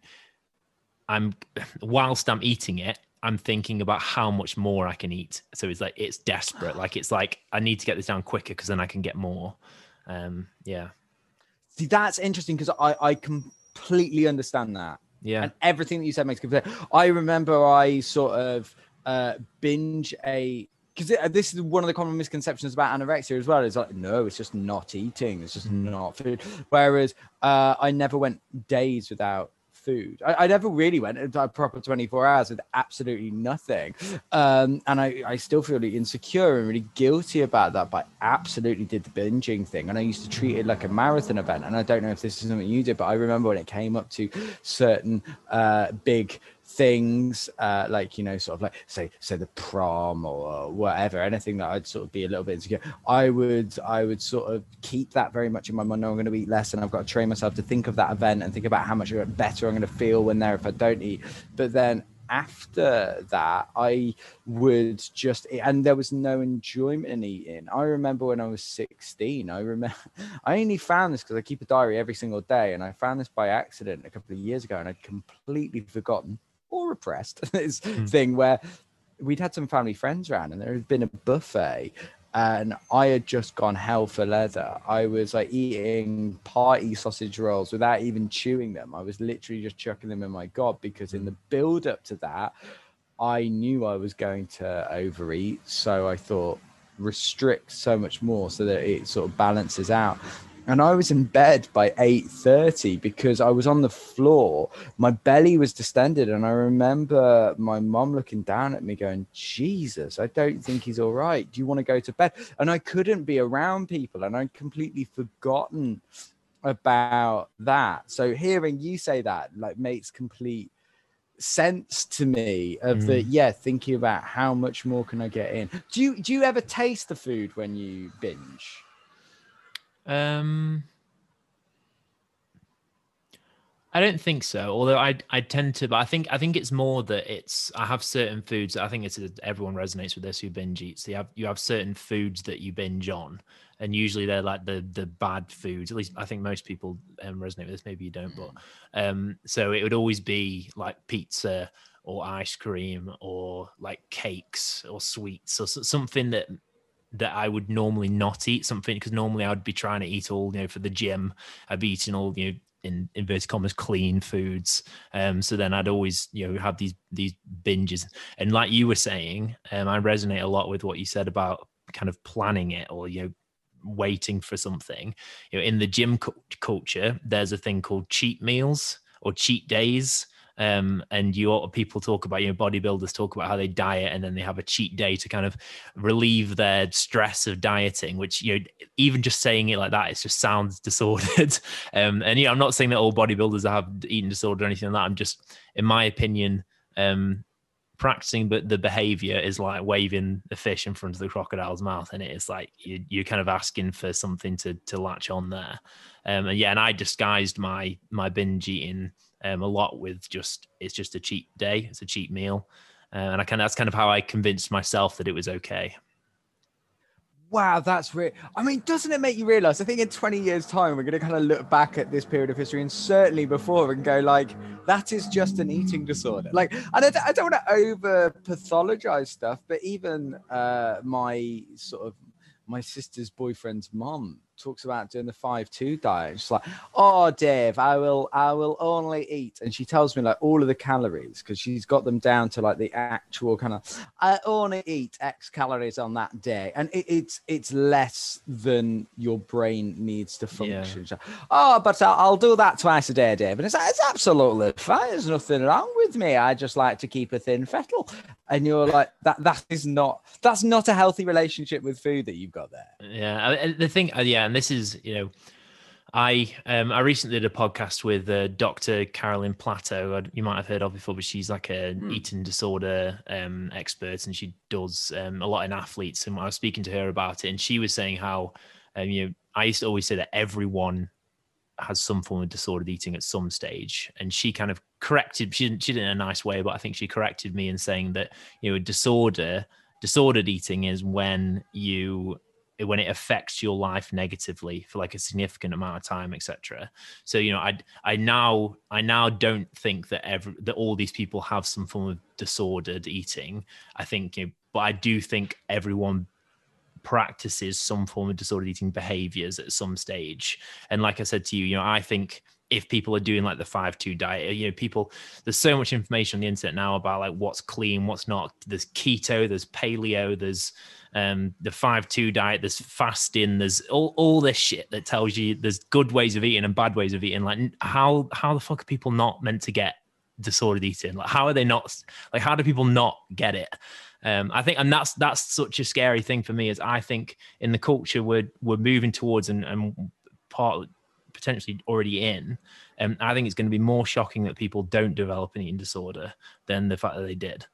I'm whilst I'm eating it, I'm thinking about how much more I can eat. So it's like it's desperate. Like it's like I need to get this down quicker because then I can get more. Um, yeah. See, that's interesting because I I can completely understand that. Yeah. And everything that you said makes complete I remember I sort of uh, binge a because this is one of the common misconceptions about anorexia as well. Is like, no, it's just not eating. It's just not food. Whereas uh, I never went days without food. I, I never really went a proper 24 hours with absolutely nothing. Um, and I, I still feel really insecure and really guilty about that, but I absolutely did the binging thing. And I used to treat it like a marathon event. And I don't know if this is something you did, but I remember when it came up to certain uh, big things uh, like you know sort of like say say the prom or whatever anything that i'd sort of be a little bit insecure i would i would sort of keep that very much in my mind no, i'm going to eat less and i've got to train myself to think of that event and think about how much better i'm going to feel when there if i don't eat but then after that, I would just, and there was no enjoyment in eating. I remember when I was 16, I remember, I only found this because I keep a diary every single day, and I found this by accident a couple of years ago, and I'd completely forgotten or repressed this mm. thing where we'd had some family friends around and there had been a buffet and I had just gone hell for leather. I was like eating party sausage rolls without even chewing them. I was literally just chucking them in my gob because in the build up to that, I knew I was going to overeat. So I thought restrict so much more so that it sort of balances out and I was in bed by 8:30 because I was on the floor. My belly was distended and I remember my mom looking down at me going, "Jesus, I don't think he's all right. Do you want to go to bed?" And I couldn't be around people and I'd completely forgotten about that. So hearing you say that like makes complete sense to me of mm. the yeah thinking about how much more can i get in do you do you ever taste the food when you binge um, I don't think so. Although I I tend to, but I think I think it's more that it's I have certain foods. I think it's everyone resonates with this who binge eats. So you have you have certain foods that you binge on, and usually they're like the the bad foods. At least I think most people um, resonate with this. Maybe you don't, but um, so it would always be like pizza or ice cream or like cakes or sweets or something that that I would normally not eat something because normally I would be trying to eat all you know for the gym. I'd be eating all you know in inverted commas clean foods. Um, so then I'd always you know have these these binges. And like you were saying, um, I resonate a lot with what you said about kind of planning it or you know waiting for something. You know, in the gym cu- culture, there's a thing called cheat meals or cheat days. Um, and you people talk about you know bodybuilders talk about how they diet and then they have a cheat day to kind of relieve their stress of dieting which you know even just saying it like that it just sounds disordered. Um, and yeah i'm not saying that all bodybuilders have eating disorder or anything like that. I'm just in my opinion um, practicing but the behavior is like waving a fish in front of the crocodile's mouth and it's like you, you're kind of asking for something to to latch on there. Um, and yeah and i disguised my my binge eating um, a lot with just it's just a cheat day it's a cheat meal uh, and i kind of that's kind of how i convinced myself that it was okay Wow, that's real. I mean, doesn't it make you realize? I think in 20 years' time, we're going to kind of look back at this period of history and certainly before and go, like, that is just an eating disorder. Like, and I, don't want to over pathologize stuff, but even uh, my sort of my sister's boyfriend's mom talks about doing the five two diet. She's like, "Oh, Dave, I will, I will only eat," and she tells me like all of the calories because she's got them down to like the actual kind of. I only eat X calories on that day, and it, it's it's less than your brain needs to function. Yeah. oh, but I'll, I'll, do that twice a day, Dave, and it's like, it's absolutely fine. There's nothing wrong with me. I just like to keep a thin fettle, and you're like that. That is not that's not a healthy relationship with food that you've got there. Yeah, the thing, uh, yeah and this is you know I um I recently did a podcast with uh, Dr. Carolyn Plateau. You might have heard of before, but she's like an mm. eating disorder um expert, and she does um, a lot in athletes. And I was speaking to her about it, and she was saying how um, you know I used to always say that everyone has some form of disordered eating at some stage, and she kind of corrected. She didn't she did it in a nice way, but I think she corrected me in saying that you know disorder disordered eating is when you when it affects your life negatively for like a significant amount of time etc so you know i i now i now don't think that every that all these people have some form of disordered eating. I think you know, but i do think everyone practices some form of disordered eating behaviors at some stage. And like i said to you you know i think if people are doing like the 5-2 diet you know people there's so much information on the internet now about like what's clean what's not there's keto there's paleo there's um, the five two diet, there's fasting, there's all, all this shit that tells you there's good ways of eating and bad ways of eating. Like how how the fuck are people not meant to get disordered eating? Like how are they not like how do people not get it? Um, I think, and that's that's such a scary thing for me. Is I think in the culture we're we're moving towards and, and part potentially already in. Um, I think it's going to be more shocking that people don't develop an eating disorder than the fact that they did.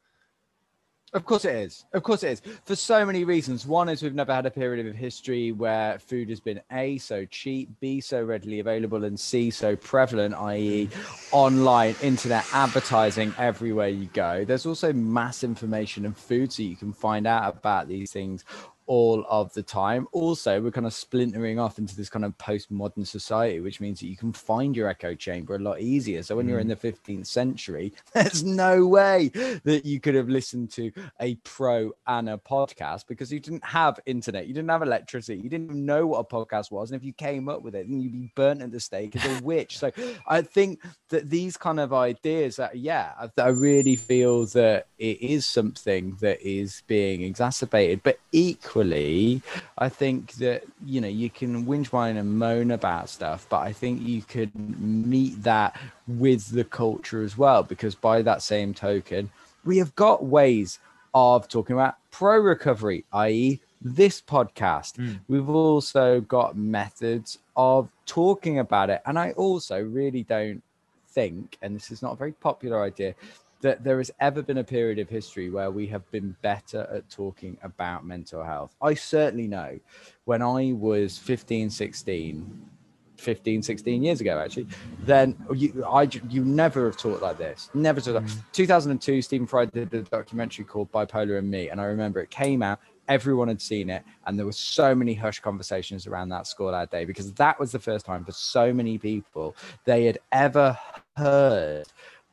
Of course it is. Of course it is. For so many reasons. One is we've never had a period of history where food has been A, so cheap, B, so readily available, and C, so prevalent, i.e., online, internet advertising everywhere you go. There's also mass information and food, so you can find out about these things all of the time. Also, we're kind of splintering off into this kind of postmodern society, which means that you can find your echo chamber a lot easier. So when mm. you're in mm. the 15th century, there's no way that you could have listened to a pro and a podcast because you didn't have internet, you didn't have electricity, you didn't know what a podcast was. And if you came up with it, then you'd be burnt at the stake as a witch. so I think that these kind of ideas that, yeah, I, I really feel that it is something that is being exacerbated, but equally equally, I think that you know you can whinge, whine, and moan about stuff, but I think you could meet that with the culture as well, because by that same token, we have got ways of talking about pro recovery, i.e., this podcast. Mm. We've also got methods of talking about it, and I also really don't think, and this is not a very popular idea, that there has ever been a period of history where we have been better at talking about mental health. I certainly know when I was 15, 16, 15, 16 years ago, actually, then you, I, you never have talked like this. Never talked. Mm. 2002, Stephen Fry did a documentary called Bipolar and Me. And I remember it came out, everyone had seen it. And there were so many hush conversations around that school that day because that was the first time for so many people they had ever heard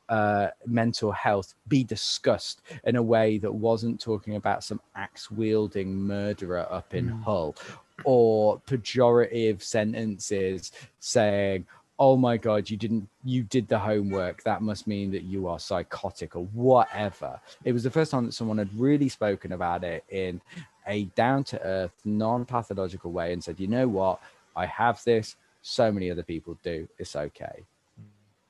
uh, mental health be discussed in a way that wasn't talking about some axe wielding murderer up in mm. Hull or pejorative sentences saying, oh my god you didn't you did the homework that must mean that you are psychotic or whatever it was the first time that someone had really spoken about it in a down to earth, non pathological way and said, you know what, I have this. So many other people do. It's okay.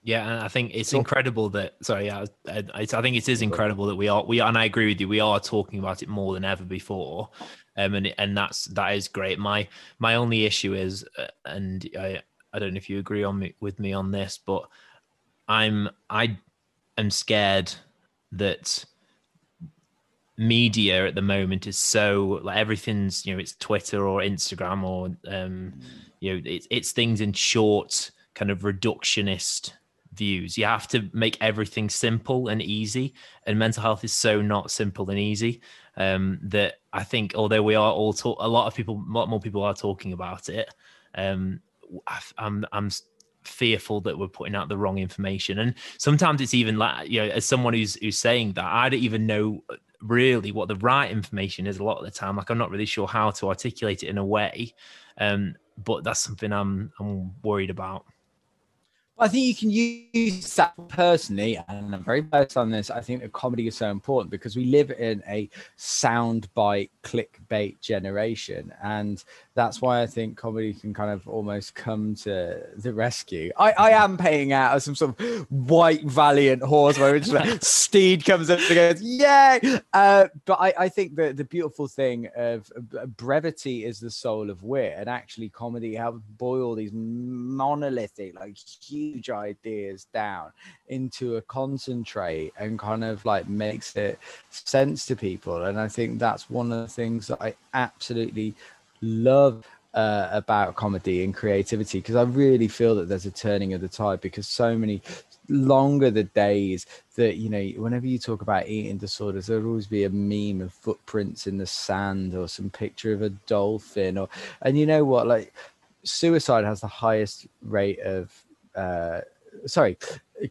Yeah, and I think it's incredible that. Sorry, yeah, I, I, think it is incredible that we are we are, and I agree with you. We are talking about it more than ever before, um, and and that's that is great. My my only issue is, uh, and I I don't know if you agree on me with me on this, but I'm I am scared that media at the moment is so like everything's you know it's Twitter or Instagram or um you know it's it's things in short kind of reductionist views. You have to make everything simple and easy, and mental health is so not simple and easy um, that I think although we are all talk, a lot of people, a lot more people are talking about it. Um, I'm I'm fearful that we're putting out the wrong information and sometimes it's even like you know as someone who's who's saying that i don't even know really what the right information is a lot of the time like i'm not really sure how to articulate it in a way um but that's something i'm i'm worried about I think you can use that personally, and I'm very biased on this. I think that comedy is so important because we live in a soundbite clickbait generation, and that's why I think comedy can kind of almost come to the rescue. I, I am paying out as some sort of white valiant horse where it's like steed comes up and goes, Yay! Uh, but I, I think that the beautiful thing of uh, brevity is the soul of wit, and actually comedy helps boil these monolithic, like huge ideas down into a concentrate and kind of like makes it sense to people. And I think that's one of the things that I absolutely love uh, about comedy and creativity because I really feel that there's a turning of the tide because so many longer the days that you know whenever you talk about eating disorders there'll always be a meme of footprints in the sand or some picture of a dolphin or and you know what like suicide has the highest rate of uh sorry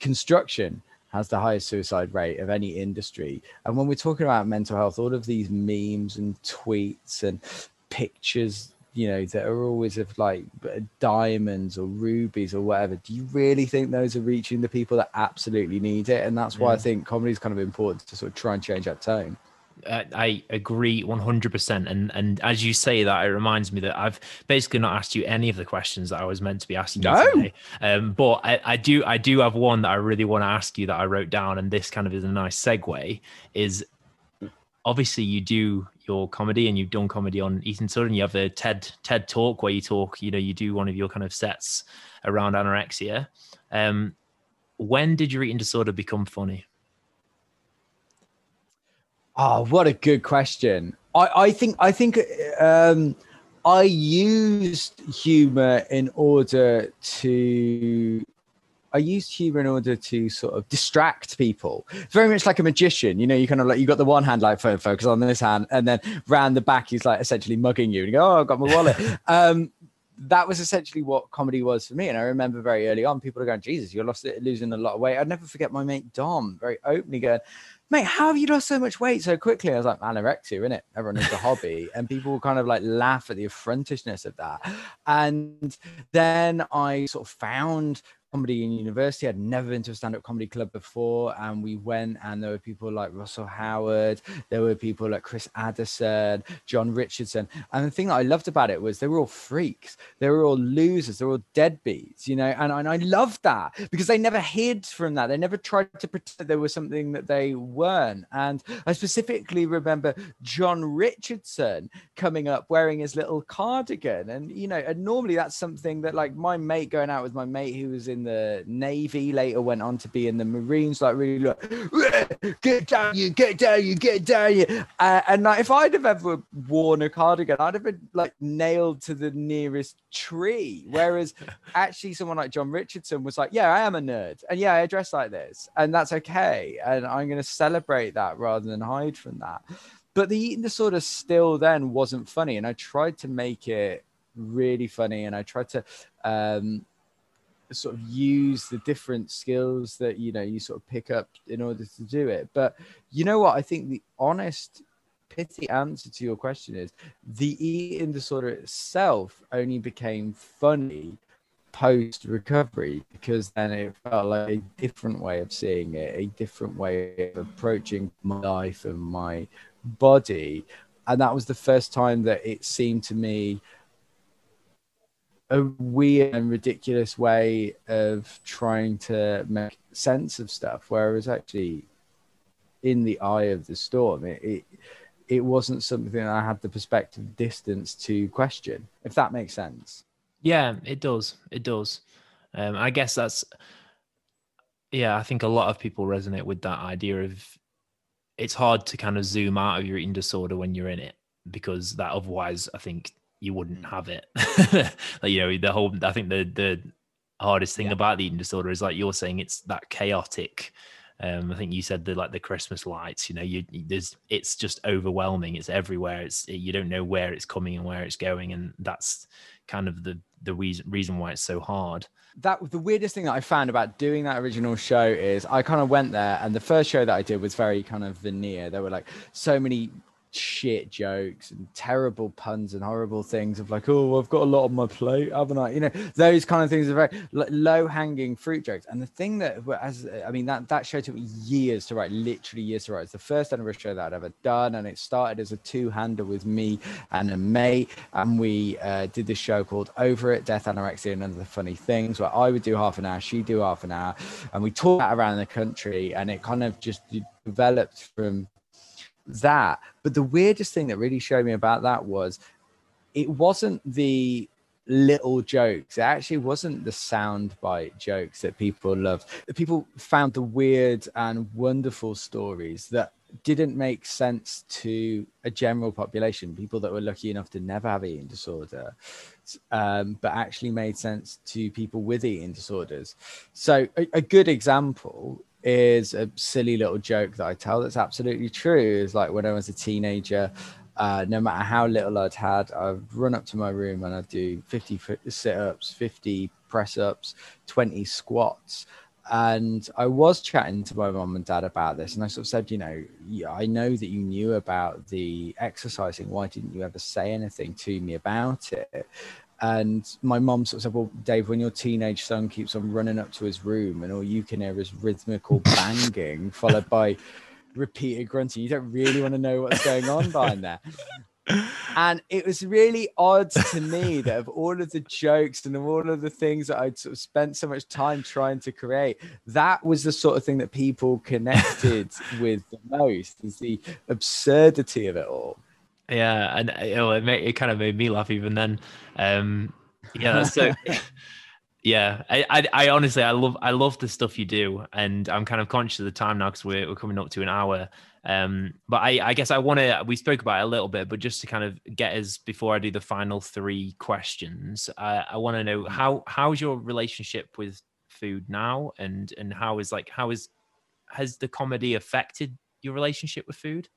construction has the highest suicide rate of any industry. And when we're talking about mental health, all of these memes and tweets and pictures you know that are always of like diamonds or rubies or whatever do you really think those are reaching the people that absolutely need it and that's why yeah. i think comedy is kind of important to sort of try and change that tone I agree 100%. And and as you say that, it reminds me that I've basically not asked you any of the questions that I was meant to be asking no. you today. Um, but I, I do I do have one that I really want to ask you that I wrote down, and this kind of is a nice segue. Is obviously you do your comedy and you've done comedy on Eating Disorder and you have the TED TED talk where you talk, you know, you do one of your kind of sets around anorexia. Um, when did your eating disorder become funny? Oh, what a good question. I, I think I think um, I used humor in order to I used humor in order to sort of distract people. It's very much like a magician. You know, you kind of like you got the one hand like focus on this hand, and then round the back he's like essentially mugging you. And you go, "Oh, I've got my wallet." um, that was essentially what comedy was for me. And I remember very early on, people are going, "Jesus, you're lost, losing a lot of weight." I'd never forget my mate Dom very openly going, "Mate, how have you lost so much weight so quickly?" I was like, "Anorexia, isn't it? Everyone needs a hobby." and people kind of like laugh at the affrontishness of that. And then I sort of found comedy in university. I'd never been to a stand-up comedy club before, and we went, and there were people like Russell Howard, there were people like Chris Addison, Jon Richardson, and the thing that I loved about it was they were all freaks, they were all losers, they were all deadbeats, you know, and, and I loved that because they never hid from that. They never tried to pretend there was something that they weren't. And I specifically remember Jon Richardson coming up wearing his little cardigan, and you know, and normally that's something that like my mate going out with my mate who was in in the Navy, later went on to be in the Marines, like really like, get down you, get down you, get down you. Uh, and like, if I'd have ever worn a cardigan, I'd have been like nailed to the nearest tree. Whereas actually someone like Jon Richardson was like, yeah, I am a nerd. And yeah, I dress like this and that's okay. And I'm going to celebrate that rather than hide from that. But the eating disorder still then wasn't funny. And I tried to make it really funny and I tried to um, sort of use the different skills that you know you sort of pick up in order to do it. But you know what? I think the honest pithy answer to your question is the eating disorder itself only became funny post recovery because then it felt like a different way of seeing it a different way of approaching my life and my body. And that was the first time that it seemed to me a weird and ridiculous way of trying to make sense of stuff whereas actually in the eye of the storm it, it it wasn't something I had the perspective distance to question, if that makes sense. Yeah, it does. It does. Um, I guess that's, yeah, I think a lot of people resonate with that idea of it's hard to kind of zoom out of your eating disorder when you're in it because that otherwise I think you wouldn't have it. like, you know, the whole, I think the, the hardest thing yeah. about the eating disorder is like you're saying it's that chaotic um, I think you said the like the Christmas lights. You know, you there's it's just overwhelming. It's everywhere. It's you don't know where it's coming and where it's going, and that's kind of the the reason reason why it's so hard. That the weirdest thing that I found about doing that original show is I kind of went there, and the first show that I did was very kind of veneer. There were like so many shit jokes and terrible puns and horrible things of like, oh, I've got a lot on my plate, haven't I? You know, those kind of things are very low hanging fruit jokes. And the thing that, as I mean, that that show took me years to write, literally years to write. It's the first anniversary show that I'd ever done, and it started as a two hander with me and a mate, and we uh, did this show called Over It, Death, Anorexia, and Other Funny Things, where I would do half an hour, she'd do half an hour, and we talked around the country, and it kind of just developed from that. But the weirdest thing that really showed me about that was it wasn't the little jokes. It actually wasn't the soundbite jokes that people loved. People found the weird and wonderful stories that didn't make sense to a general population, people that were lucky enough to never have eating disorder, um, but actually made sense to people with eating disorders. So, a, a good example is a silly little joke that I tell that's absolutely true. Is like when I was a teenager, uh, no matter how little I'd had, I'd run up to my room and I'd do 50 sit ups, 50 press ups, 20 squats. And I was chatting to my mom and dad about this, and I sort of said, you know, I know that you knew about the exercising. Why didn't you ever say anything to me about it? And my mom sort of said, Well, Dave, when your teenage son keeps on running up to his room and all you can hear is rhythmical banging followed by repeated grunting, you don't really want to know what's going on behind there. And it was really odd to me that of all of the jokes and of all of the things that I'd sort of spent so much time trying to create, that was the sort of thing that people connected with the most is the absurdity of it all. Yeah, and it, made, it kind of made me laugh even then. Um, yeah, so yeah, I, I, I, honestly, I love, I love the stuff you do, and I'm kind of conscious of the time now because we're, we're coming up to an hour. Um, but I, I guess I want to. We spoke about it a little bit, but just to kind of get us before I do the final three questions, uh, I want to know how how's your relationship with food now, and and how is like how is has the comedy affected your relationship with food?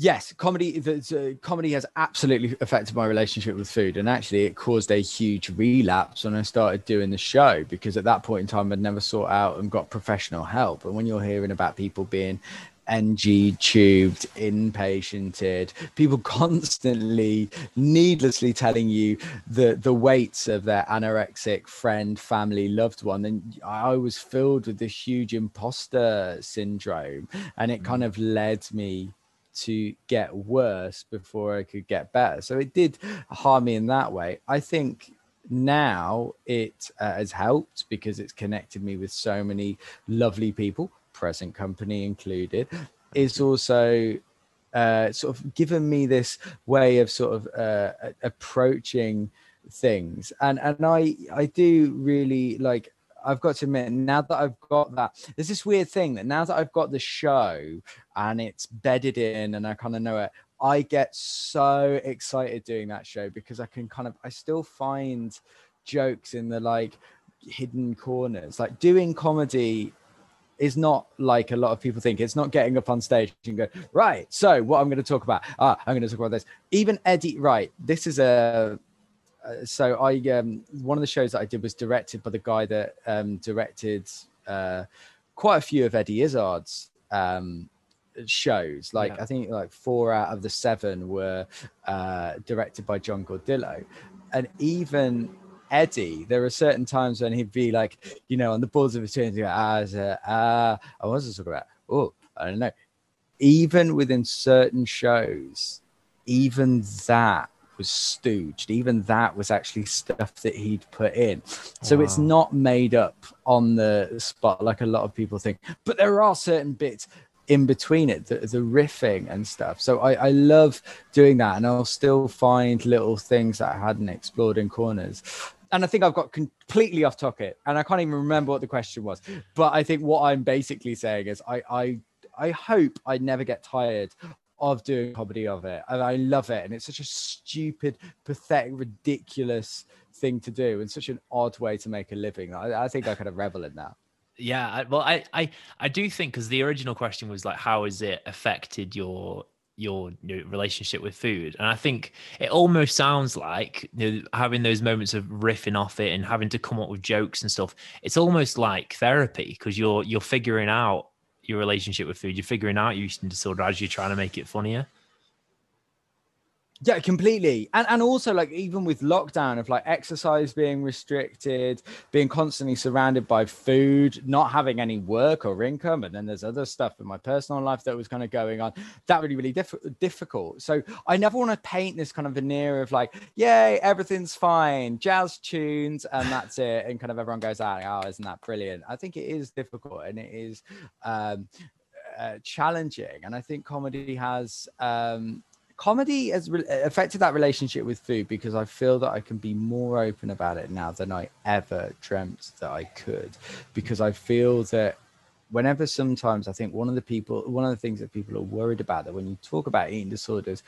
Yes comedy the, uh, comedy has absolutely affected my relationship with food and actually it caused a huge relapse when i started doing the show because at that point in time i'd never sought out and got professional help and when you're hearing about people being NG tubed, inpatiented, people constantly, needlessly telling you the the weights of their anorexic friend, family, loved one. And I was filled with this huge imposter syndrome. And it kind mm. of led me to get worse before I could get better. So it did harm me in that way. I think now it uh, has helped because it's connected me with so many lovely people, present company included. It's also uh, sort of given me this way of sort of uh, approaching things, and and I I do really like I've got to admit, now that I've got that, there's this weird thing that now that I've got the show and it's bedded in and I kind of know it, I get so excited doing that show because I can kind of, I still find jokes in the like hidden corners. Like doing comedy is not like a lot of people think. It's not getting up on stage and go, right, so what I'm going to talk about. Ah, I'm going to talk about this. Even Eddie, right, this is a uh, so I um, one of the shows that I did was directed by the guy that um, directed uh, quite a few of Eddie Izzard's um, shows. Like yeah. I think like four out of the seven were uh, directed by John Gordillo, and even Eddie, there are certain times when he'd be like, you know, on the boards of his turn, ah, uh, ah, I was talking about, oh, I don't know, even within certain shows, even that was stooged. Even that was actually stuff that he'd put in. So wow. it's not made up on the spot like a lot of people think. But there are certain bits in between it, the, the riffing and stuff. So I, I love doing that. And I'll still find little things that I hadn't explored in corners and I think I've got completely off topic, and I can't even remember what the question was. But I think what I'm basically saying is, I I I hope I never get tired of doing comedy of it. And I love it. And it's such a stupid, pathetic, ridiculous thing to do and such an odd way to make a living. I, I think I kind of revel in that. Yeah, well, I I I do think because the original question was like, how has it affected your your, your, relationship with food and i think it almost sounds like you know, having those moments of riffing off it and having to come up with jokes and stuff it's almost like therapy because you're you're figuring out your relationship with food. You're figuring out your eating disorder as you're trying to make it funnier. Yeah, completely. And and also like even with lockdown of like exercise being restricted, being constantly surrounded by food, not having any work or income, and then there's other stuff in my personal life that was kind of going on. That really really diff- difficult. So I never want to paint this kind of veneer of like, yay, everything's fine, jazz tunes, and that's it, and kind of everyone goes out, oh, isn't that brilliant? I think it is difficult and it is um, uh, challenging, and I think comedy has. Um, comedy has re- affected that relationship with food because I feel that I can be more open about it now than I ever dreamt that I could. Because I feel that whenever sometimes I think one of the people, one of the things that people are worried about that when you talk about eating disorders,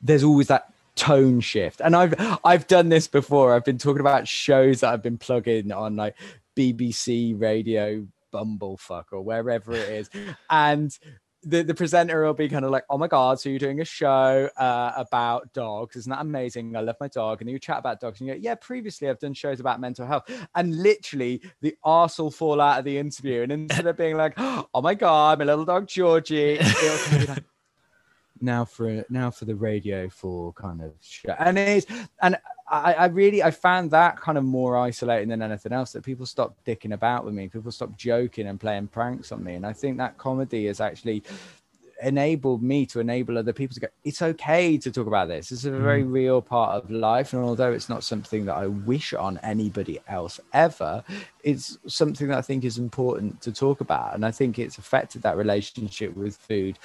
there's always that tone shift. And I've I've done this before. I've been talking about shows that I've been plugging on like BBC radio bumblefuck or wherever it is and the, the presenter will be kind of like, oh my God, so you're doing a show uh, about dogs. Isn't that amazing? I love my dog. And you chat about dogs and you go, yeah, previously I've done shows about mental health. And literally the arse will fall out of the interview. And instead of being like, oh my God, my little dog Georgie, it'll be like, now for now for the radio for kind of show. And it's and I, I really I found that kind of more isolating than anything else that people stop dicking about with me, people stop joking and playing pranks on me. And I think that comedy is actually enabled me to enable other people to go, it's okay to talk about this. It's a very mm. real part of life. And although it's not something that I wish on anybody else ever, it's something that I think is important to talk about. And I think it's affected that relationship with food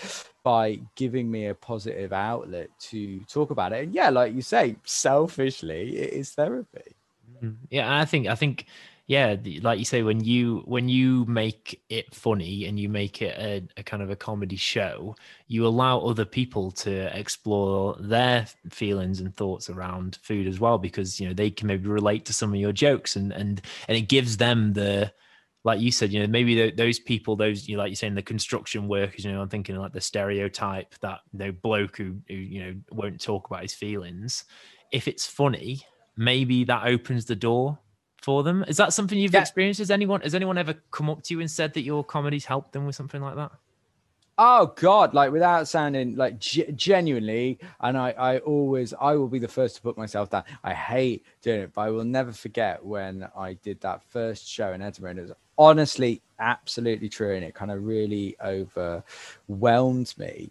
by giving me a positive outlet to talk about it. And yeah, like you say, selfishly, it is therapy. Mm-hmm. Yeah, I think I think yeah, like you say, when you when you make it funny and you make it a, a, kind of a comedy show, you allow other people to explore their feelings and thoughts around food as well, because you know they can maybe relate to some of your jokes and and and it gives them the like you said, you know, maybe those people, those you know, like you're saying, the construction workers, you know, I'm thinking like the stereotype that know bloke who, who you know won't talk about his feelings. If it's funny, maybe that opens the door for them. Is that something you've yeah. experienced? Has anyone has anyone ever come up to you and said that your comedy's helped them with something like that? Oh God! Like without sounding like g- genuinely, and I, I always, I will be the first to put myself down. I hate doing it, but I will never forget when I did that first show in Edinburgh. And it was honestly absolutely true and it kind of really overwhelmed me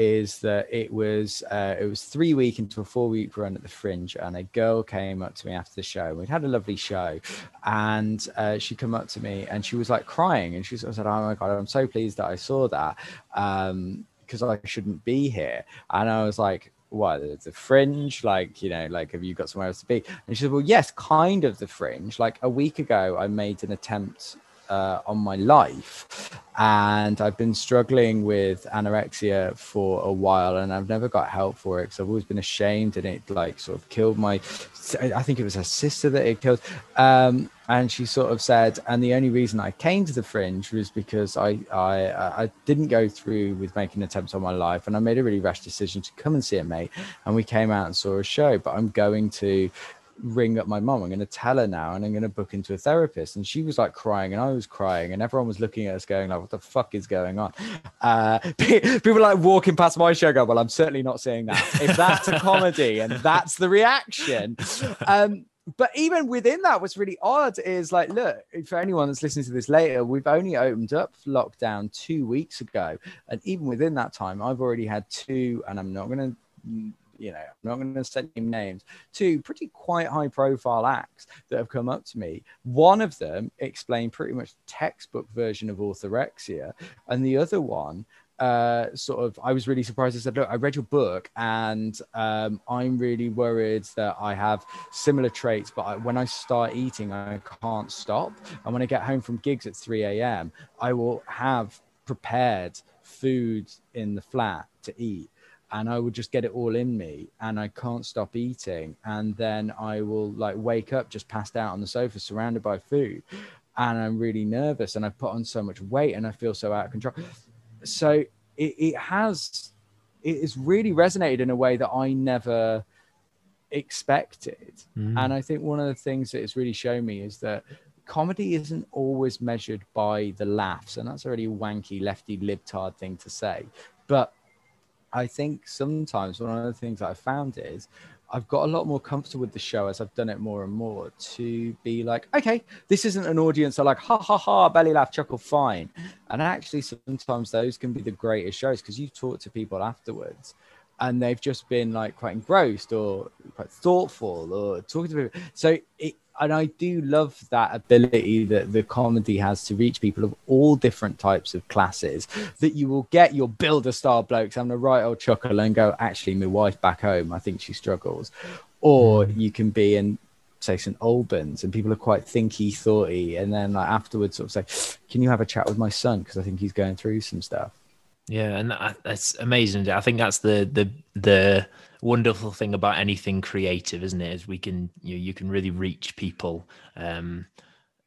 is that it was uh, it was three week into a four week run at the fringe and a girl came up to me after the show we'd had a lovely show and uh, she come up to me and she was like crying and she sort of said oh my god i'm so pleased that i saw that um because i shouldn't be here and i was like what the fringe? Like you know like have you got somewhere else to be? And she said well yes kind of the fringe. Like a week ago i made an attempt uh, on my life. And I've been struggling with anorexia for a while and I've never got help for it because I've always been ashamed and it like sort of killed my, I think it was her sister that it killed. Um, and she sort of said, and the only reason I came to the fringe was because I, I, I didn't go through with making attempts on my life and I made a really rash decision to come and see a mate. And we came out and saw a show, but I'm going to ring up my mom. I'm going to tell her now and I'm going to book into a therapist. And she was like crying and I was crying and everyone was looking at us going like, what the fuck is going on? Uh, people like walking past my show go, well, I'm certainly not saying that. If that's a comedy and that's the reaction. Um, but even within that, what's really odd is like, look, for anyone that's listening to this later, we've only opened up lockdown two weeks ago. And even within that time, I've already had two, and I'm not going to you know, I'm not going to say names, two pretty quite high profile acts that have come up to me. One of them explained pretty much textbook version of orthorexia, and the other one uh, sort of, I was really surprised. I said, Look, I read your book and um, I'm really worried that I have similar traits, but I, when I start eating, I can't stop. And when I get home from gigs at 3 a.m., I will have prepared food in the flat to eat and I would just get it all in me and I can't stop eating. And then I will like wake up just passed out on the sofa surrounded by food. And I'm really nervous and I've put on so much weight and I feel so out of control so it, it has it has really resonated in a way that I never expected. Mm. And I think one of the things that it's really shown me is that comedy isn't always measured by the laughs, and that's a really wanky lefty libtard thing to say. But I think sometimes one of the things that I found is I've got a lot more comfortable with the show as I've done it more and more to be like, okay, this isn't an audience I like, ha ha ha, belly laugh, chuckle, fine. And actually, sometimes those can be the greatest shows because you talk to people afterwards and they've just been like quite engrossed or quite thoughtful or talking to people. So it, and I do love that ability that the comedy has to reach people of all different types of classes. That you will get your builder star blokes having a right old chuckle and go, actually, my wife back home, I think she struggles. Or mm. you can be in, say, St. Albans and people are quite thinky, thoughty. And then like afterwards, sort of say, can you have a chat with my son? Because I think he's going through some stuff. Yeah, and that, that's amazing. I think that's the the the wonderful thing about anything creative, isn't it? Is we can you know, you can really reach people. Um,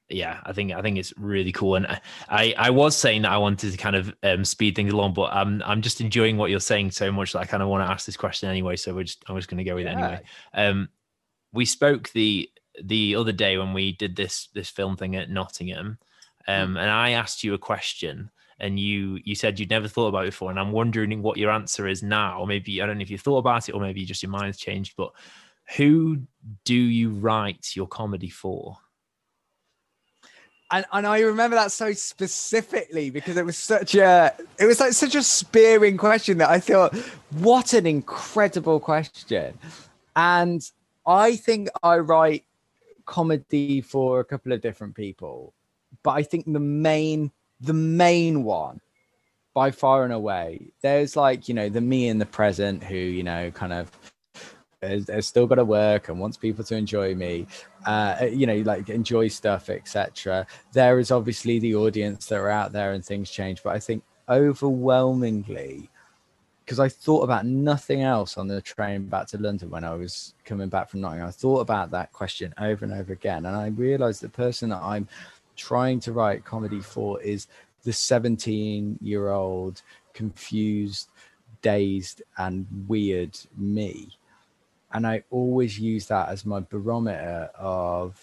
yeah, I think I think it's really cool. And I I was saying that I wanted to kind of um, speed things along, but I'm I'm just enjoying what you're saying so much that I kind of want to ask this question anyway. So we're just I'm just going to go with yeah. it anyway. Um, we spoke the the other day when we did this this film thing at Nottingham, um, mm. and I asked you a question and you you said you'd never thought about it before and i'm wondering what your answer is now or maybe i don't know if you thought about it or maybe just your mind's changed but who do you write your comedy for and, and I remember that so specifically because it was such a it was like such a spearing question that I thought, what an incredible question. And I think I write comedy for a couple of different people, but I think the main the main one by far and away. There's like, you know, the me in the present who, you know, kind of has, still got to work and wants people to enjoy me, uh, you know, like enjoy stuff, etc. There is obviously the audience that are out there and things change, but I think overwhelmingly, because I thought about nothing else on the train back to London when I was coming back from Nottingham. I thought about that question over and over again, and I realized the person that I'm trying to write comedy for is the 17 year old confused dazed and weird me. And i always use that as my barometer of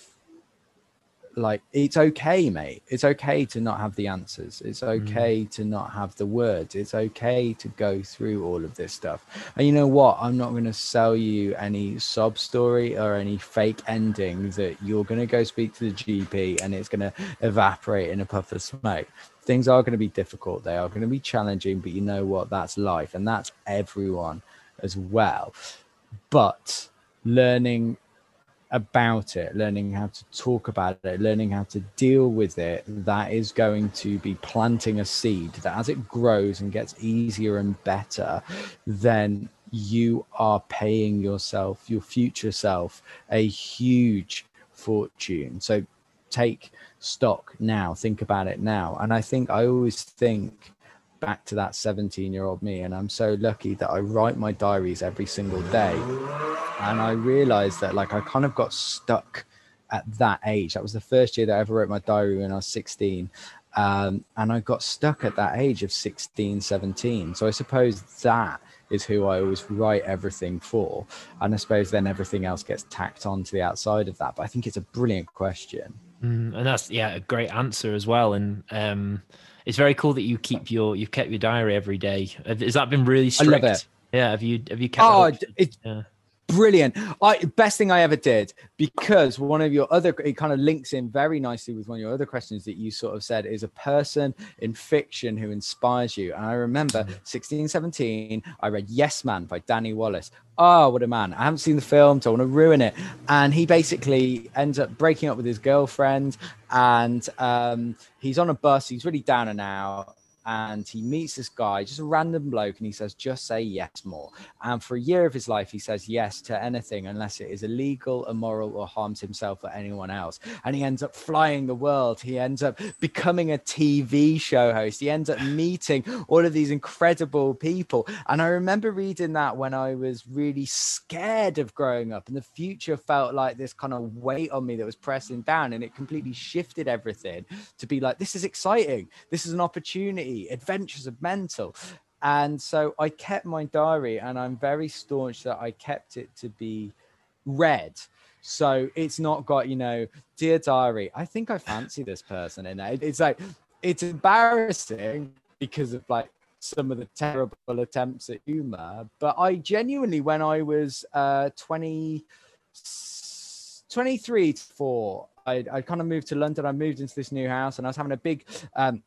like it's okay mate. It's okay to not have the answers. It's mm. okay mm. to not have the words. It's okay to go through all of this stuff. And you know what? I'm not going to sell you any sob story or any fake ending that you're going to go speak to the gp and it's going to evaporate in a puff of smoke. Things are going to be difficult. They are going to be challenging but you know what? That's life and that's everyone as well. But learning about it, learning how to talk about it, learning how to deal with it, that is going to be planting a seed that as it grows and gets easier and better, then you are paying yourself, your future self, a huge fortune. So take stock now, think about it now. And I think I always think back to that 17 year old me. And I'm so lucky that I write my diaries every single day. And I realized that like I kind of got stuck at that age. That was the first year that I ever wrote my diary when I was 16. Um, and I got stuck at that age of 16, 17. So I suppose that is who I always write everything for. And I suppose then everything else gets tacked on to the outside of that. But I think it's a brilliant question. Mm, and that's, yeah, a great answer as well. And, um, it's very cool that you keep your you've kept your diary every day. Has that been really strict? I love it. Yeah. Have you have you kept? Oh, it, yeah. Brilliant. I best thing I ever did because one of your other it kind of links in very nicely with one of your other questions that you sort of said is a person in fiction who inspires you. And I remember mm-hmm. 16, 17, I read Yes Man by Danny Wallace. Oh, what a man. I haven't seen the film, so I want to ruin it. And he basically ends up breaking up with his girlfriend and um, he's on a bus. He's really down and out and he meets this guy, just a random bloke, and he says, just say yes more. And for a year of his life, he says yes to anything unless it is illegal, immoral, or harms himself or anyone else. And he ends up flying the world. He ends up becoming a TV show host. He ends up meeting all of these incredible people. And I remember reading that when I was really scared of growing up, and the future felt like this kind of weight on me that was pressing down, and it completely shifted everything to be like, this is exciting. This is an opportunity adventures of mental. And so i kept my diary and i'm very staunch that i kept it to be read. So it's not got you know dear diary i think i fancy this person and it's like it's embarrassing because of like some of the terrible attempts at humor but i genuinely when i was uh 20 23 to 4 I, I kind of moved to london. I moved into this new house and i was having a big um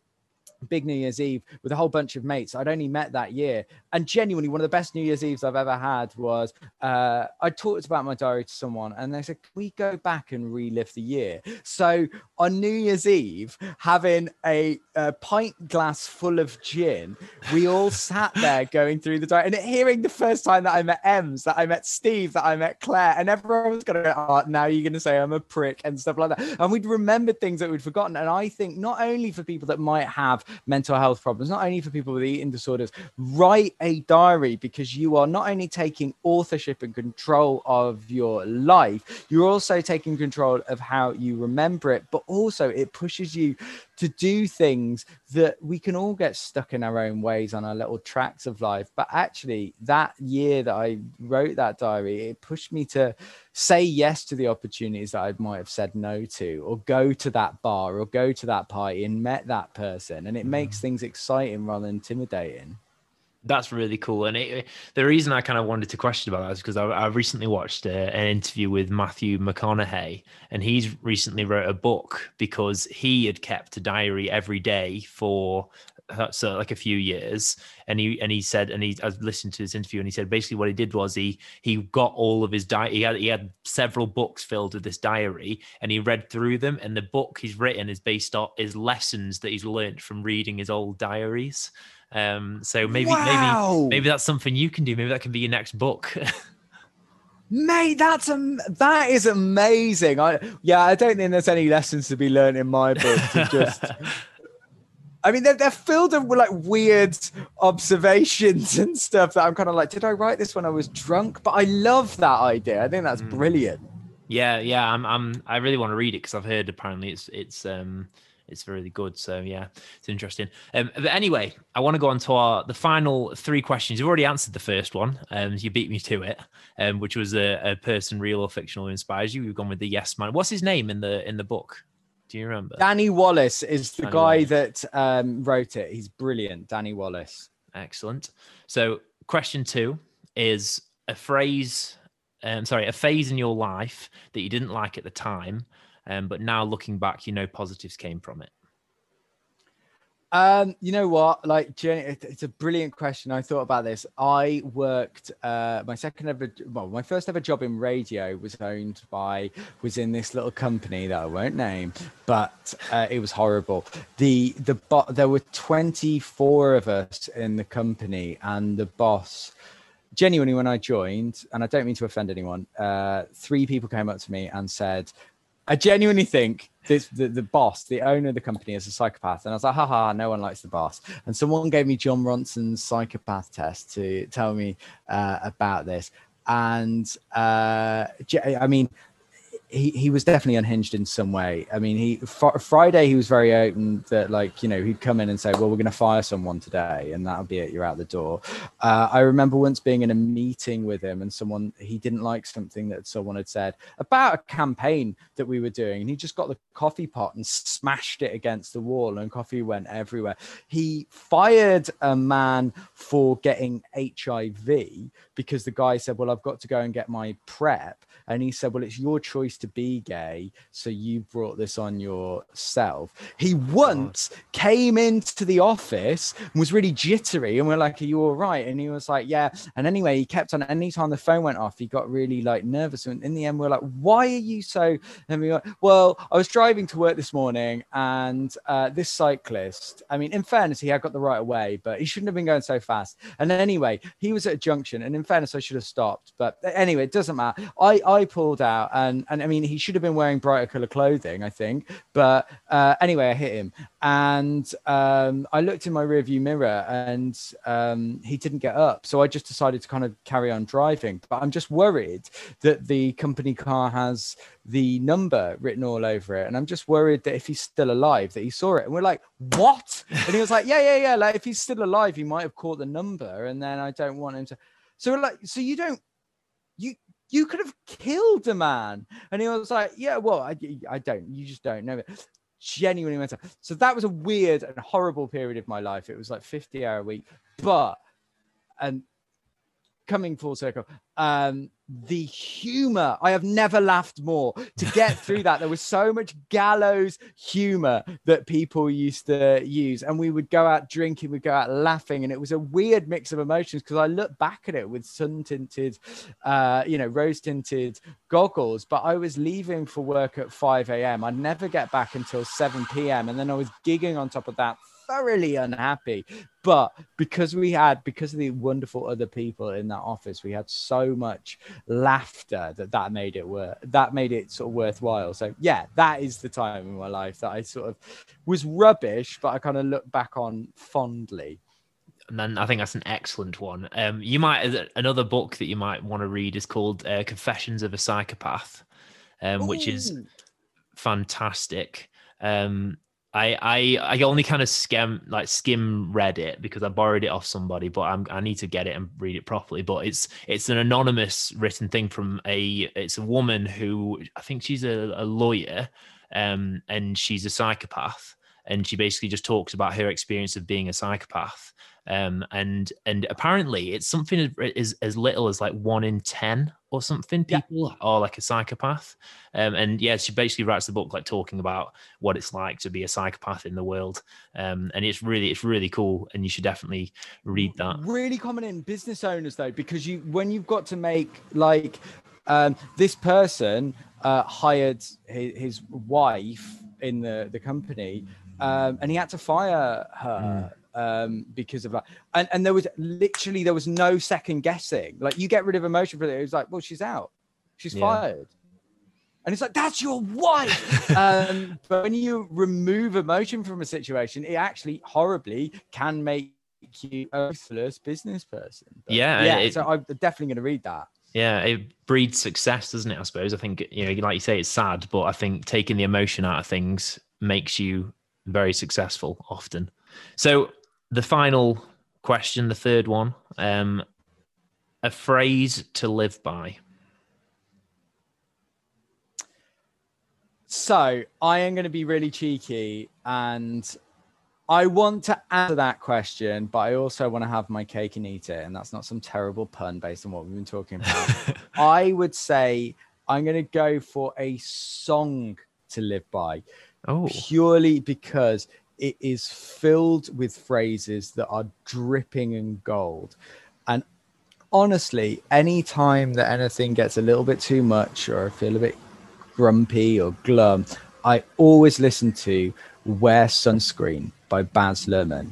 big New Year's Eve with a whole bunch of mates I'd only met that year. And genuinely, one of the best New Year's Eves I've ever had was uh, I talked about my diary to someone and they said, Can we go back and relive the year? So on New Year's Eve, having a, a pint glass full of gin, we all sat there going through the diary and hearing the first time that I met Ems, that I met Steve, that I met Claire, and everyone was going to go, Oh, now you're going to say I'm a prick and stuff like that. And we'd remembered things that we'd forgotten. And I think not only for people that might have mental health problems, not only for people with eating disorders, write a diary because you are not only taking authorship and control of your life, you're also taking control of how you remember it, but also it pushes you to do things that we can all get stuck in our own ways on our little tracks of life. But actually, that year that I wrote that diary, it pushed me to say yes to the opportunities that I might have said no to, or go to that bar or go to that party and met that person. And it mm. makes things exciting rather than intimidating that's really cool. And it, the reason I kind of wanted to question about that is because I, I, recently watched a, uh, an interview with Matthew McConaughey, and he's recently wrote a book because he had kept a diary every day for uh, so like a few years and he and he said and he I listened to this interview and he said basically what he did was he he got all of his diary he had he had several books filled with this diary and he read through them and the book he's written is based on his lessons that he's learned from reading his old diaries um, so maybe wow. maybe maybe that's something you can do. Maybe that can be your next book. Mate, that's um, that is amazing. I yeah, I don't think there's any lessons to be learned in my book. To just, I mean, they're, they're filled with like weird observations and stuff that I'm kind of like, did I write this when I was drunk? But I love that idea. I think that's mm. brilliant. Yeah, yeah, I'm, I'm, I really want to read it because I've heard apparently it's, it's, um, it's really good. So yeah, it's interesting. Um, but anyway, I want to go on to our the final three questions. You've already answered the first one. Um, you beat me to it, um, which was a, a person, real or fictional, who inspires you. We've gone with the yes man. What's his name in the in the book? Do you remember? Danny Wallace is the Danny guy Wallace. that um, wrote it. He's brilliant, Danny Wallace. Excellent. So, question two is a phrase. Um, sorry, a phase in your life that you didn't like at the time, um, but now looking back, you know, positives came from it. Um, you know what? Like, it's a brilliant question. I thought about this. I worked uh, my second ever, well, my first ever job in radio was owned by was in this little company that I won't name, but uh, it was horrible. The the bo- there were twenty four of us in the company, and the boss. Genuinely, when I joined, and I don't mean to offend anyone, uh, three people came up to me and said, I genuinely think this, the, the boss, the owner of the company, is a psychopath. And I was like, haha, no one likes the boss. And someone gave me Jon Ronson's psychopath test to tell me uh, about this. And uh, I mean, he, he was definitely unhinged in some way. I mean, he fr- Friday he was very open that like you know he'd come in and say, "Well, we're going to fire someone today," and that'll be it. You're out the door. Uh, I remember once being in a meeting with him, and someone he didn't like something that someone had said about a campaign that we were doing, and he just got the coffee pot and smashed it against the wall, and coffee went everywhere. He fired a man for getting HIV because the guy said, "Well, I've got to go and get my prep," and he said, "Well, it's your choice." To be gay, so you brought this on yourself. He once God. came into the office and was really jittery, and we're like, "Are you all right?" And he was like, "Yeah." And anyway, he kept on. Anytime the phone went off, he got really like nervous. And in the end, we're like, "Why are you so?" And we were, "Well, I was driving to work this morning, and uh, this cyclist. I mean, in fairness, he had got the right way, but he shouldn't have been going so fast. And anyway, he was at a junction, and in fairness, I should have stopped. But anyway, it doesn't matter. I I pulled out, and and I mean, he should have been wearing brighter color clothing, I think. But uh, anyway, I hit him, and um, I looked in my rearview mirror, and um, he didn't get up. So I just decided to kind of carry on driving. But I'm just worried that the company car has the number written all over it, and I'm just worried that if he's still alive, that he saw it. And we're like, "What?" And he was like, "Yeah, yeah, yeah. Like if he's still alive, he might have caught the number, and then I don't want him to." So we're like, so you don't you you could have killed a man. And he was like, yeah, well, I, I don't, you just don't know it. Genuinely mental. So that was a weird and horrible period of my life. It was like 50 hour a week, but, and coming full circle, um, the humor. I have never laughed more to get through that. There was so much gallows humor that people used to use, and we would go out drinking, we'd go out laughing, and it was a weird mix of emotions because I look back at it with sun tinted, uh, you know, rose tinted goggles. But I was leaving for work at 5 a.m. I'd never get back until 7 p.m. And then I was gigging on top of that thoroughly unhappy. But because we had, because of the wonderful other people in that office, we had so much laughter that that made it worth. That made it sort of worthwhile. So yeah, that is the time in my life that I sort of was rubbish, but I kind of look back on fondly. And then I think that's an excellent one. Um, you might another book that you might want to read is called uh, Confessions of a Psychopath, um, which is fantastic. Um, I I I only kind of skim like skim read it because I borrowed it off somebody, but I'm, I need to get it and read it properly. But it's it's an anonymous written thing from a it's a woman who I think she's a, a lawyer, um, and she's a psychopath, and she basically just talks about her experience of being a psychopath, um, and and apparently it's something as, as little as like one in ten or something people yeah. are like a psychopath. Um, and yeah she basically writes the book like talking about what it's like to be a psychopath in the world. Um, and it's really it's really cool and you should definitely read that. really common in business owners though because you when you've got to make like um, this person uh, hired his, his, wife in the the company um, and he had to fire her mm um, because of that. And and there was literally there was no second guessing. Like you get rid of emotion for it. It was like, well, she's out, she's yeah. fired. And it's like, that's your wife. um, but when you remove emotion from a situation, it actually horribly can make you a ruthless business person. But yeah. Yeah. It, so I'm definitely going to read that. Yeah, it breeds success, doesn't it? I suppose. I think you know, like you say, it's sad, but I think taking the emotion out of things makes you very successful often. So the final question, the third one, um, a phrase to live by. So I am going to be really cheeky and I want to answer that question, but I also want to have my cake and eat it. And that's not some terrible pun based on what we've been talking about. I would say I'm going to go for a song to live by. Oh. Purely because it is filled with phrases that are dripping in gold. And honestly, any time that anything gets a little bit too much or I feel a bit grumpy or glum, I always listen to Wear Sunscreen by Baz Luhrmann.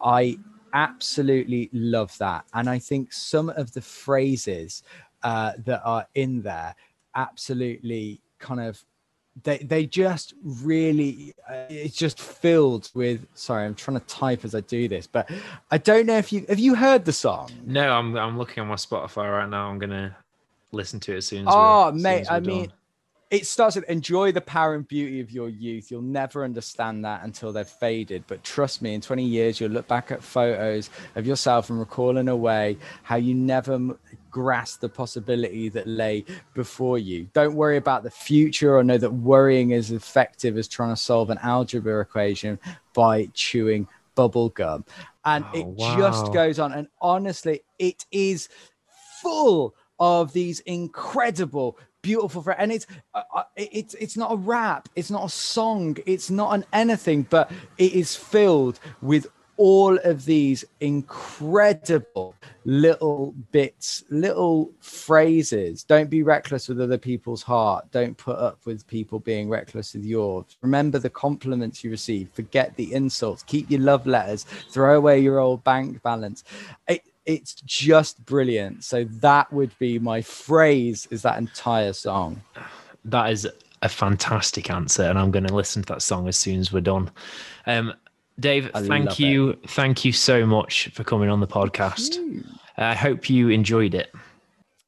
I absolutely love that. And I think some of the phrases uh, that are in there absolutely kind of they they just really uh, it's just filled with sorry i'm trying to type as i do this but i don't know if you have you heard the song no i'm i'm looking on my spotify right now i'm gonna listen to it as soon as oh mate as i mean it starts with enjoy the power and beauty of your youth. You'll never understand that until they've faded. But trust me, in 20 years, you'll look back at photos of yourself and recall in a way how you never grasp the possibility that lay before you. Don't worry about the future or know that worrying is effective as trying to solve an algebra equation by chewing bubble gum. And oh, it wow. just goes on. And honestly, it is full of these incredible beautiful for and it's uh, uh it's it's not a rap it's not a song it's not an anything but it is filled with all of these incredible little bits, little phrases. Don't be reckless with other people's heart. Don't put up with people being reckless with yours. Remember the compliments you receive. Forget the insults. Keep your love letters. Throw away your old bank balance. It, it's just brilliant. So that would be my phrase is that entire song. That is a fantastic answer. And I'm going to listen to that song as soon as we're done. Um, Dave, I thank you. It. Thank you so much for coming on the podcast. I hope you enjoyed it.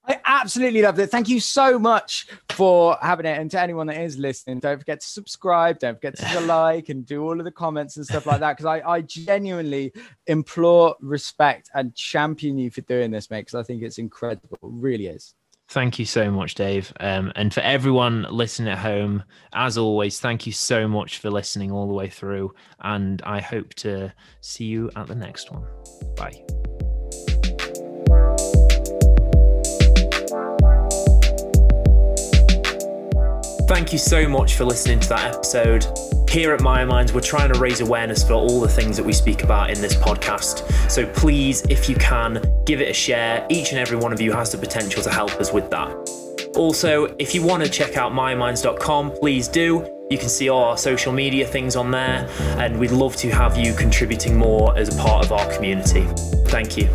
I absolutely loved it. Thank you so much for having it. And to anyone that is listening, don't forget to subscribe, don't forget to like and do all of the comments and stuff like that. Because I, I genuinely implore respect and champion you for doing this, mate, because I think it's incredible. It really is. Thank you so much, Dave. Um, and for everyone listening at home, as always, thank you so much for listening all the way through. And I hope to see you at the next one. Bye. Thank you so much for listening to that episode. Here at Myo Minds, we're trying to raise awareness for all the things that we speak about in this podcast. So please, if you can, give it a share. Each and every one of you has the potential to help us with that. Also, if you want to check out myominds.com, please do. You can see all our social media things on there, and we'd love to have you contributing more as a part of our community. Thank you.